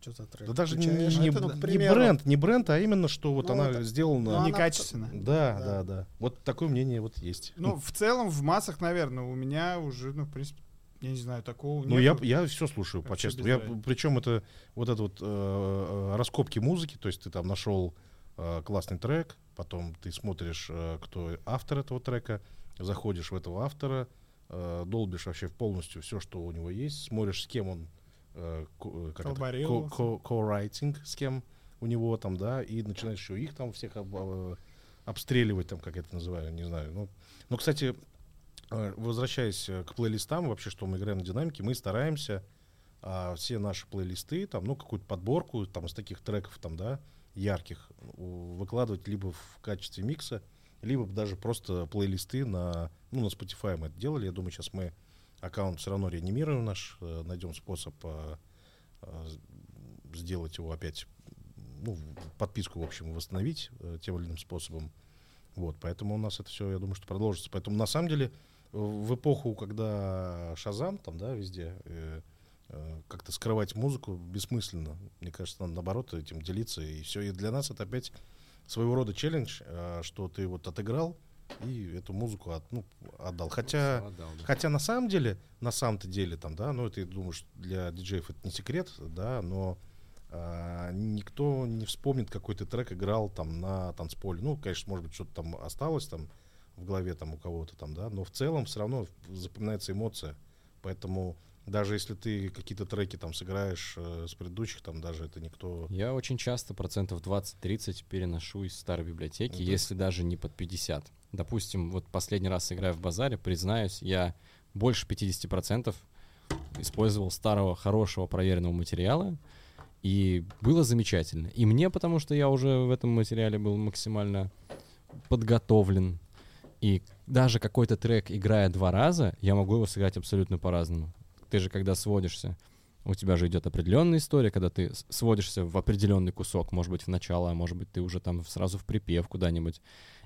что за трек? Да даже не, не- это, ну, не бренд, не бренд, а именно, что вот Ну, она это- сделана. ну, она- Некачественно. Да, Да. да, да. Вот такое мнение вот есть. Ну, в целом, в массах, наверное, у меня уже, ну, в принципе, я не знаю, такого Ну, я, я все слушаю, по-честному. Я, причем это вот это вот э, э, раскопки музыки, то есть ты там нашел э, классный трек, потом ты смотришь, э, кто автор этого трека, заходишь в этого автора, э, долбишь вообще полностью все, что у него есть, смотришь, с кем он э, ко- э, co-writing, с кем у него там, да, и начинаешь еще их там всех об- э, обстреливать, там, как это называю, не знаю. Ну, ну кстати, э, возвращаясь э, к плейлистам, вообще, что мы играем на динамике, мы стараемся а, все наши плейлисты, там, ну, какую-то подборку там из таких треков, там, да, ярких, выкладывать либо в качестве микса, либо даже просто плейлисты на, ну, на Spotify мы это делали. Я думаю, сейчас мы аккаунт все равно реанимируем наш, э, найдем способ э, э, сделать его опять, ну, подписку, в общем, восстановить тем или иным способом. Вот, поэтому у нас это все, я думаю, что продолжится. Поэтому, на самом деле, в эпоху, когда Шазам там, да, везде, э, э, как-то скрывать музыку бессмысленно. Мне кажется, надо наоборот этим делиться. И все. И для нас это опять своего рода челлендж, э, что ты вот отыграл и эту музыку от- ну, отдал. Хотя, хотя на самом деле, на самом-то деле, там, да, ну, думаю, что для диджеев это не секрет, да, но а, никто не вспомнит, какой ты трек играл там на танцполе. Ну, конечно, может быть, что-то там осталось там в голове там у кого-то там, да, но в целом все равно запоминается эмоция. Поэтому даже если ты какие-то треки там сыграешь э, с предыдущих, там даже это никто... Я очень часто процентов 20-30 переношу из старой библиотеки, Мгм. если даже не под 50. Допустим, вот последний раз играя в базаре, признаюсь, я больше 50% использовал старого, хорошего, проверенного материала, и было замечательно. И мне, потому что я уже в этом материале был максимально подготовлен. И даже какой-то трек, играя два раза, я могу его сыграть абсолютно по-разному. Ты же, когда сводишься, у тебя же идет определенная история, когда ты сводишься в определенный кусок, может быть, в начало, а может быть, ты уже там сразу в припев куда-нибудь.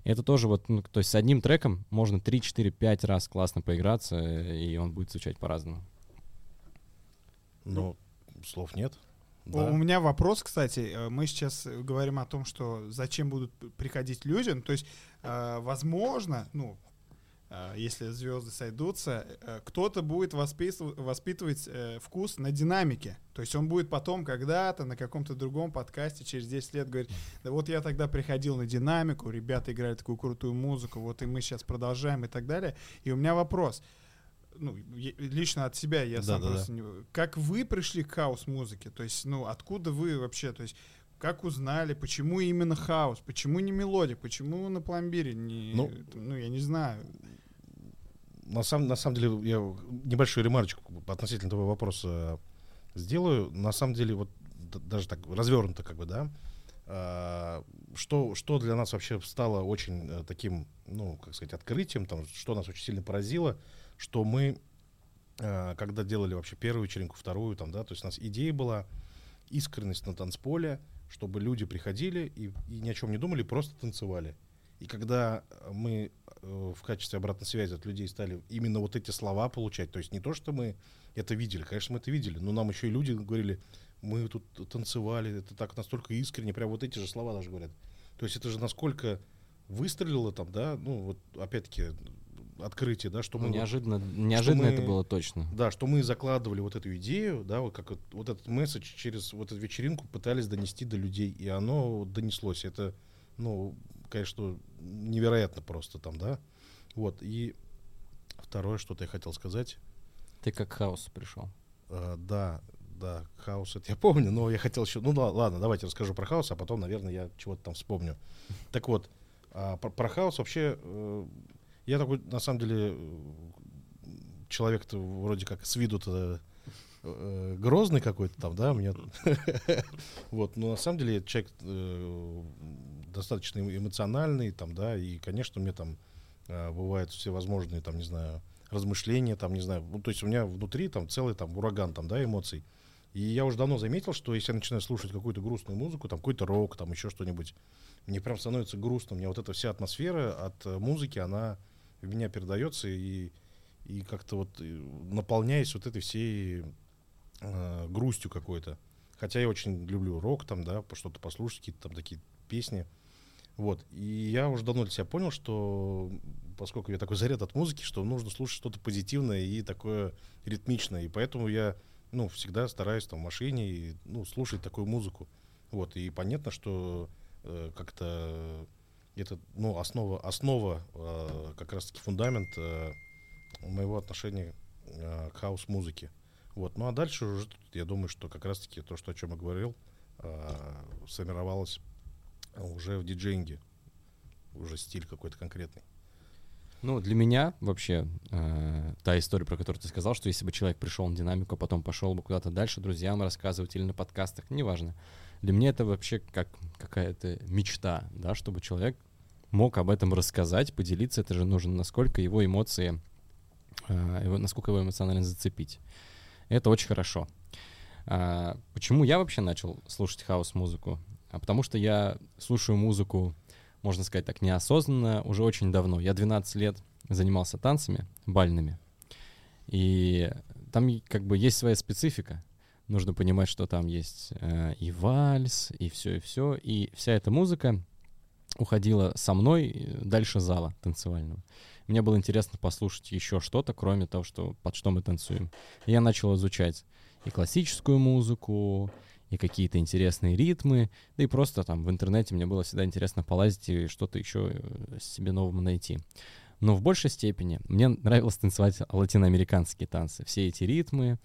И это тоже вот, ну, то есть с одним треком можно 3, 4, 5 раз классно поиграться, и он будет звучать по-разному. Ну, слов нет. У- Да. У меня вопрос, кстати. э, Мы сейчас говорим о том, что зачем будут приходить люди. Ну, то есть, э, возможно, ну, если звезды сойдутся, э, кто-то будет воспитыв- воспитывать э, вкус на динамике. То есть он будет потом когда-то на каком-то другом подкасте через 10 лет говорить, да вот я тогда приходил на динамику, ребята играли такую крутую музыку, вот и мы сейчас продолжаем и так далее. И у меня вопрос. Ну, лично от себя я сам Да-да-да. просто не... Как вы пришли к хаус-музыке? То есть, ну, откуда вы вообще, то есть, как узнали, почему именно хаус, почему не мелодия, почему на пломбире не... Ну, Ну, я не знаю. На самом, на самом деле, я небольшую ремарочку относительно того вопроса сделаю. На самом деле, вот даже так развернуто, как бы, да. а, что, что для нас вообще стало очень э, таким, ну, как сказать, открытием, там, что нас очень сильно поразило, что мы, э, когда делали вообще первую вечеринку, вторую, там, да, то есть у нас идея была искренность на танцполе, чтобы люди приходили и, и ни о чем не думали, просто танцевали. И когда мы э, в качестве обратной связи от людей стали именно вот эти слова получать, то есть не то, что мы это видели, конечно, мы это видели, но нам еще и люди говорили, мы тут танцевали, это так настолько искренне, прям вот эти же слова даже говорят. То есть это же насколько выстрелило там, да, ну вот опять-таки открытие, да, что Ну, мы неожиданно, неожиданно это мы- было точно. да, что мы закладывали вот эту идею, да, вот как вот, вот этот месседж через вот эту вечеринку пытались донести до людей, и оно донеслось. Это, ну, конечно, невероятно просто там, да. Вот, и второе, что-то я хотел сказать. Ты как к хаосу пришел. А, да, да, хаос, это я помню, но я хотел еще... Ну, да, ладно, давайте расскажу про хаос, а потом, наверное, я чего-то там вспомню. Так вот, а, про, про хаос вообще... э, я такой, на самом деле, человек-то вроде как с виду-то э, грозный какой-то там, да, мне... Вот, но на самом деле человек э, достаточно эмо- эмоциональный, там, да, и, конечно, мне там э, бывают всевозможные, там, не знаю, размышления, там, не знаю, ну, то есть у меня внутри там целый там ураган, там, да, эмоций. И я уже давно заметил, что если я начинаю слушать какую-то грустную музыку, там, какой-то рок, там, еще что-нибудь, мне прям становится грустно, мне вот эта вся атмосфера от э, музыки, она в меня передается и, и как-то вот э, наполняясь вот этой всей э, грустью какой-то. Хотя я очень люблю рок, там, да, что-то послушать, какие-то там такие песни. Вот. И я уже давно для себя понял, что поскольку я такой заряд от музыки, что нужно слушать что-то позитивное и такое ритмичное. И поэтому я, ну, всегда стараюсь там в машине ну, слушать такую музыку. Вот. И понятно, что э, как-то это, ну, основа, основа э, как раз-таки фундамент э, моего отношения э, к хаус-музыке. Вот. Ну а дальше уже, я думаю, что как раз-таки то, что, о чем я говорил, э, сформировалось уже в диджеинге. Уже стиль какой-то конкретный. Ну, для меня вообще э, та история, про которую ты сказал, что если бы человек пришел на динамику, а потом пошел бы куда-то дальше друзьям рассказывать или на подкастах, неважно. Для меня это вообще как какая-то мечта, да, чтобы человек мог об этом рассказать, поделиться. Это же нужно, насколько его эмоции, э, его- насколько его эмоционально зацепить. Это очень хорошо. А, почему я вообще начал слушать хаос-музыку? А потому что я слушаю музыку можно сказать так, неосознанно уже очень давно. Я 12 лет занимался танцами бальными. И там как бы есть своя специфика. Нужно понимать, что там есть э, и вальс, и все, и все. И вся эта музыка уходила со мной э, дальше зала танцевального. Мне было интересно послушать еще что-то, кроме того, что, под что мы танцуем. И я начал изучать и классическую музыку, и какие-то интересные ритмы, да и просто там в интернете мне было всегда интересно полазить и что-то еще э, себе новому найти. Но в большей степени мне нравилось танцевать латиноамериканские танцы. Все эти ритмы,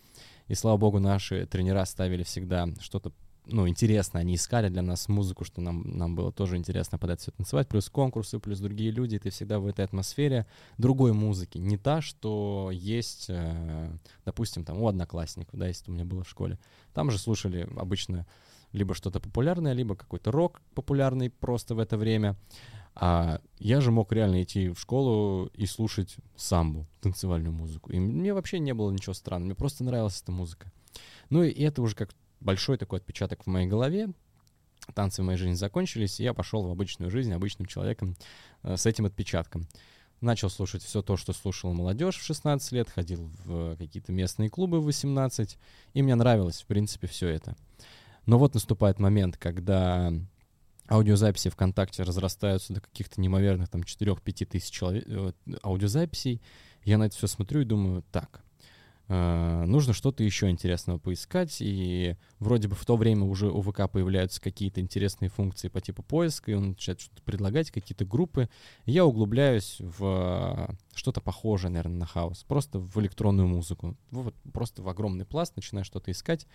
и слава богу, наши тренера ставили всегда что-то ну, интересно, они искали для нас музыку, что нам, нам было тоже интересно под это все танцевать, плюс конкурсы, плюс другие люди, и ты всегда в этой атмосфере другой музыки, не та, что есть, э, допустим, там у одноклассников, да, если у меня было в школе. Там же слушали обычно либо что-то популярное, либо какой-то рок популярный просто в это время. А я же мог реально идти в школу и слушать самбу, танцевальную музыку. И мне вообще не было ничего странного, мне просто нравилась эта музыка. Ну и это уже как большой такой отпечаток в моей голове. Танцы в моей жизни закончились, и я пошел в обычную жизнь обычным человеком э, с этим отпечатком. Начал слушать все то, что слушала молодежь в 16 лет, ходил в какие-то местные клубы в 18, и мне нравилось, в принципе, все это. Но вот наступает момент, когда аудиозаписи ВКонтакте разрастаются до каких-то неимоверных там 4-5 тысяч человек, э, аудиозаписей. Я на это все смотрю и думаю, так, э, нужно что-то еще интересного поискать. И вроде бы в то время уже у ВК появляются какие-то интересные функции по типу поиска, и он начинает что-то предлагать, какие-то группы. И я углубляюсь в э, что-то похожее, наверное, на хаос. Просто в электронную музыку. Вот просто в огромный пласт начинаю что-то искать.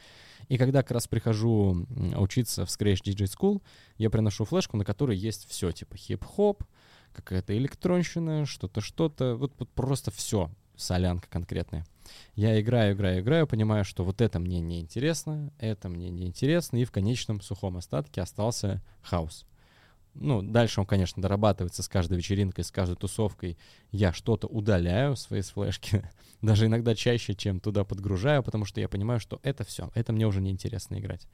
И когда как раз прихожу учиться в Scratch DJ School, я приношу флешку, на которой есть все, типа хип-хоп, какая-то электронщина, что-то, что-то, вот, вот просто все. Солянка конкретная. Я играю, играю, играю, понимаю, что вот это мне не интересно, это мне не интересно, и в конечном сухом остатке остался хаос. Ну, дальше он, конечно, дорабатывается с каждой вечеринкой, с каждой тусовкой. Я что-то удаляю свои флешки, даже иногда чаще, чем туда подгружаю, потому что я понимаю, что это все, это мне уже неинтересно играть.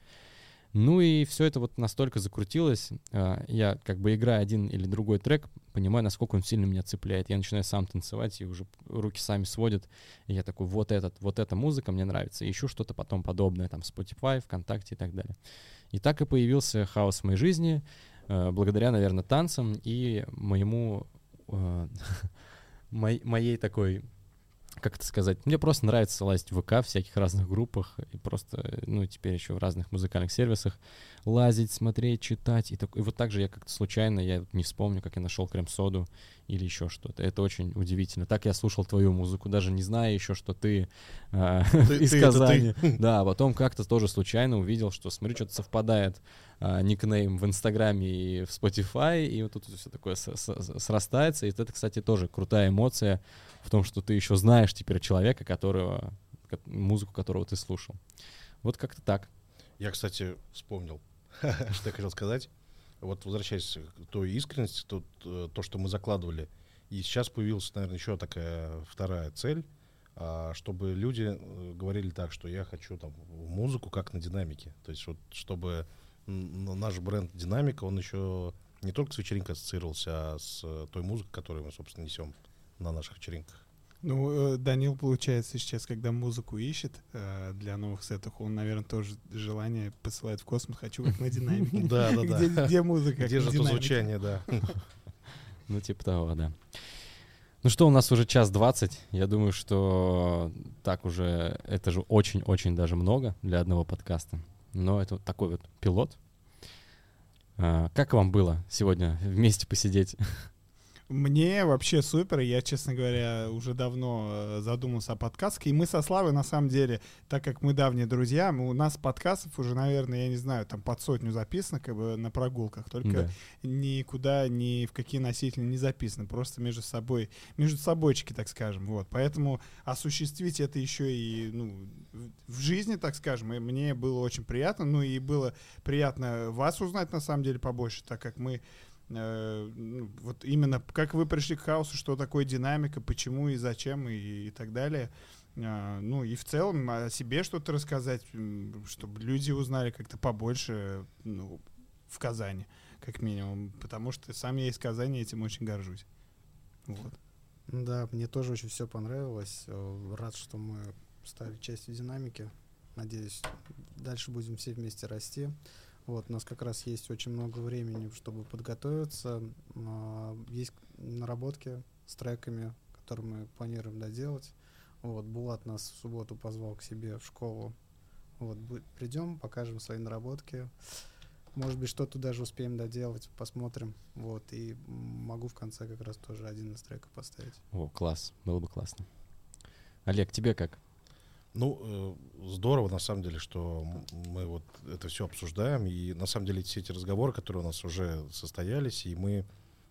Ну и все это вот настолько закрутилось, а, я как бы играя один или другой трек, понимаю, насколько он сильно меня цепляет. Я начинаю сам танцевать, и уже руки сами сводят. И я такой, вот этот, вот эта музыка мне нравится. Ищу что-то потом подобное, там, Spotify, ВКонтакте и так далее. И так и появился хаос в моей жизни, э, благодаря, наверное, танцам и моему, моей, моей такой как это сказать, мне просто нравится лазить в ВК в всяких разных группах и просто, ну, теперь еще в разных музыкальных сервисах лазить, смотреть, читать. И, так, и вот так же я как-то случайно, я не вспомню, как я нашел крем-соду или еще что-то. Это очень удивительно. Так я слушал твою музыку, даже не зная еще, что ты, э, из ты это Казани. Да, а потом как-то тоже случайно увидел, что, смотри, что-то совпадает а, никнейм в Инстаграме и в Spotify, и вот тут все такое срастается. И это, кстати, тоже крутая эмоция в том, что ты еще знаешь теперь человека, которого, ко- музыку которого ты слушал. Вот как-то так. Я, кстати, вспомнил, что я хотел сказать. Вот возвращаясь к той искренности, то, то, что мы закладывали. И сейчас появилась, наверное, еще такая вторая цель, а, чтобы люди э, говорили так, что я хочу там музыку как на динамике. То есть вот чтобы наш бренд Динамика, он еще не только с вечеринкой ассоциировался, а с э, той музыкой, которую мы, собственно, несем на наших вечеринках. Ну, э, Данил, получается, сейчас, когда музыку ищет э, для новых сетов, он, наверное, тоже желание посылает в космос. Хочу как на динамике. Да, да, Где, да. где музыка? Где же то звучание, да. Ну, типа того, да. Ну что, у нас уже час двадцать. Я думаю, что так уже, это же очень-очень даже много для одного подкаста. Но это вот такой вот пилот. А, как вам было сегодня вместе посидеть? Мне вообще супер. Я, честно говоря, уже давно э, задумался о подкастке. И мы со Славой, на самом деле, так как мы давние друзья, мы- у нас подкастов уже, наверное, я не знаю, там под сотню записано как бы на прогулках. Только Да. никуда, ни в какие носители не записаны. Просто между собой, между собойчики, так скажем. Вот. Поэтому осуществить это еще и ну, в- жизни, так скажем, и мне было очень приятно. Ну и было приятно вас узнать, на самом деле, побольше, так как мы вот именно как вы пришли к хаосу, что такое динамика, почему и зачем и, и так далее. А, ну и в целом о себе что-то рассказать, чтобы люди узнали как-то побольше ну, в Казани, как минимум. Потому что сам я из Казани этим очень горжусь. Вот. Да, мне тоже очень все понравилось. Э, Рад, что мы стали частью динамики. Надеюсь, дальше будем все вместе расти. Вот, у нас как раз есть очень много времени, чтобы подготовиться. А, Есть наработки с треками, которые мы планируем доделать. Вот, Булат нас в субботу позвал к себе в школу. Вот, придем, покажем свои наработки. Может быть, что-то даже успеем доделать, посмотрим. Вот, и могу в конце как раз тоже один из треков поставить. О, класс, было бы классно. Олег, тебе как? Ну, э, здорово, на самом деле, что мы вот это все обсуждаем. И на самом деле все эти разговоры, которые у нас уже состоялись, и мы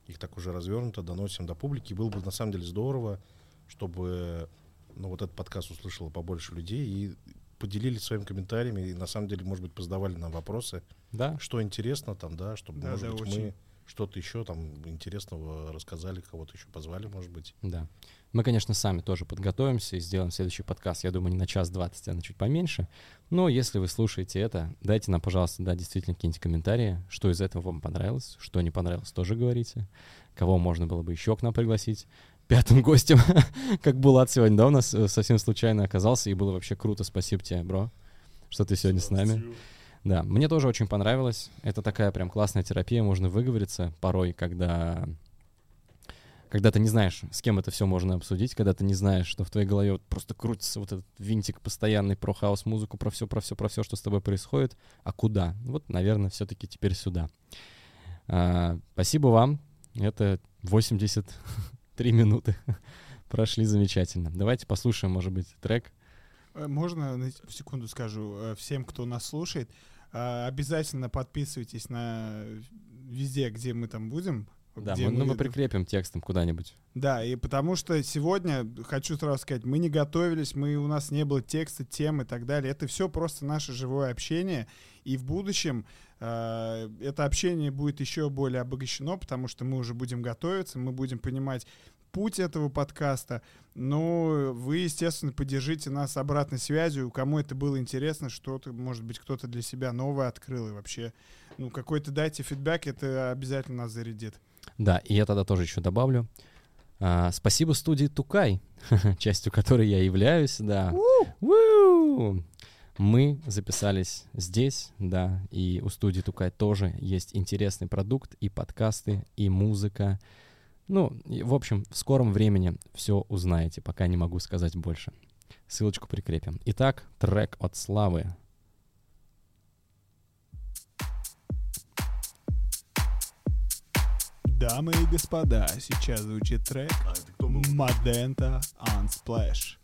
их так уже развернуто доносим до публики. И было бы на самом деле здорово, чтобы ну, вот этот подкаст услышало побольше людей и поделились своими комментариями. И на самом деле, может быть, позадавали нам вопросы, Да? что интересно там, да, чтобы, Да, может да, быть, очень. мы что-то еще там интересного рассказали, кого-то еще позвали, может быть. Да. Мы, конечно, сами тоже подготовимся и сделаем следующий подкаст. Я думаю, не на час двадцать, а на чуть поменьше. Но если вы слушаете это, дайте нам, пожалуйста, да, действительно какие-нибудь комментарии, что из этого вам понравилось, что не понравилось, тоже говорите. Кого можно было бы еще к нам пригласить. Пятым гостем, как Булат сегодня, да, у нас э, совсем случайно оказался, и было вообще круто. Спасибо тебе, бро, что ты сегодня с нами. Да, мне тоже очень понравилось. Это такая прям классная терапия, можно выговориться порой, когда когда ты не знаешь, с кем это все можно обсудить, когда ты не знаешь, что в твоей голове вот просто крутится вот этот винтик постоянный про хаос музыку, про все, про все, про все, что с тобой происходит, а куда? Вот, наверное, все-таки теперь сюда. А, спасибо вам. Это 83 минуты прошли замечательно. Давайте послушаем, может быть, трек. Э, Можно на секунду скажу э, всем, кто нас слушает, э, обязательно подписывайтесь на везде, где мы там будем. Да, где мы, ну, мы мы- прикрепим текстом куда-нибудь. Да, и потому что сегодня, хочу сразу сказать, мы не готовились, мы, у нас не было текста, тем и так далее. Это все просто наше живое общение. И в будущем э, это общение будет еще более обогащено, потому что мы уже будем готовиться, мы будем понимать путь этого подкаста. Но вы, естественно, поддержите нас обратной связью. Кому это было интересно, что-то, может быть, кто-то для себя новое открыл. И вообще, ну, какой-то дайте фидбэк, это обязательно нас зарядит. Да, и я тогда тоже еще добавлю. А, спасибо студии Тукай, частью которой я являюсь, да. Мы записались здесь, да, и у студии Тукай тоже есть интересный продукт, и подкасты, и музыка. Ну, и, в общем, в скором времени все узнаете, пока не могу сказать больше. Ссылочку прикрепим. Итак, трек от Славы. Дамы и господа, сейчас звучит трек Мадента Unsplash.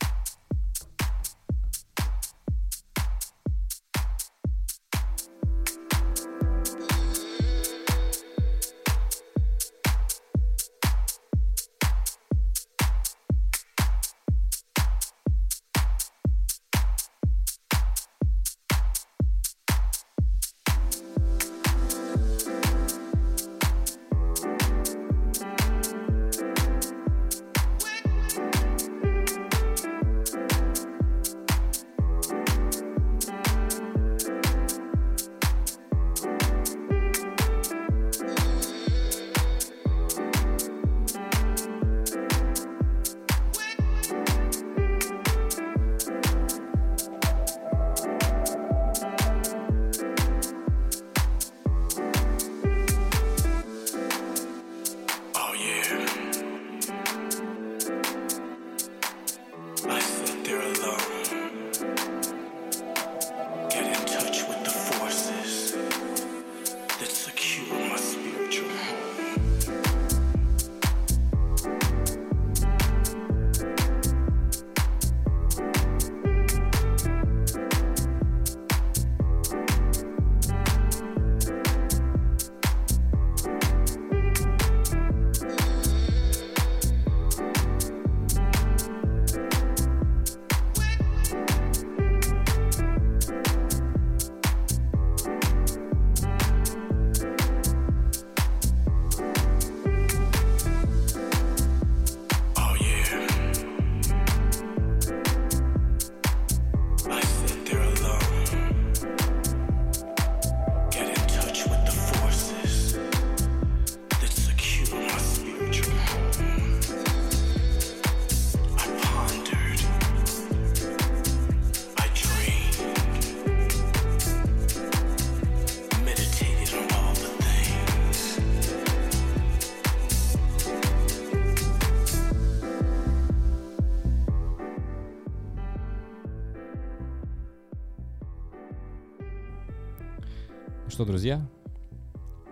Друзья,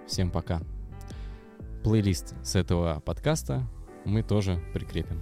всем пока. Плейлист с этого подкаста мы тоже прикрепим.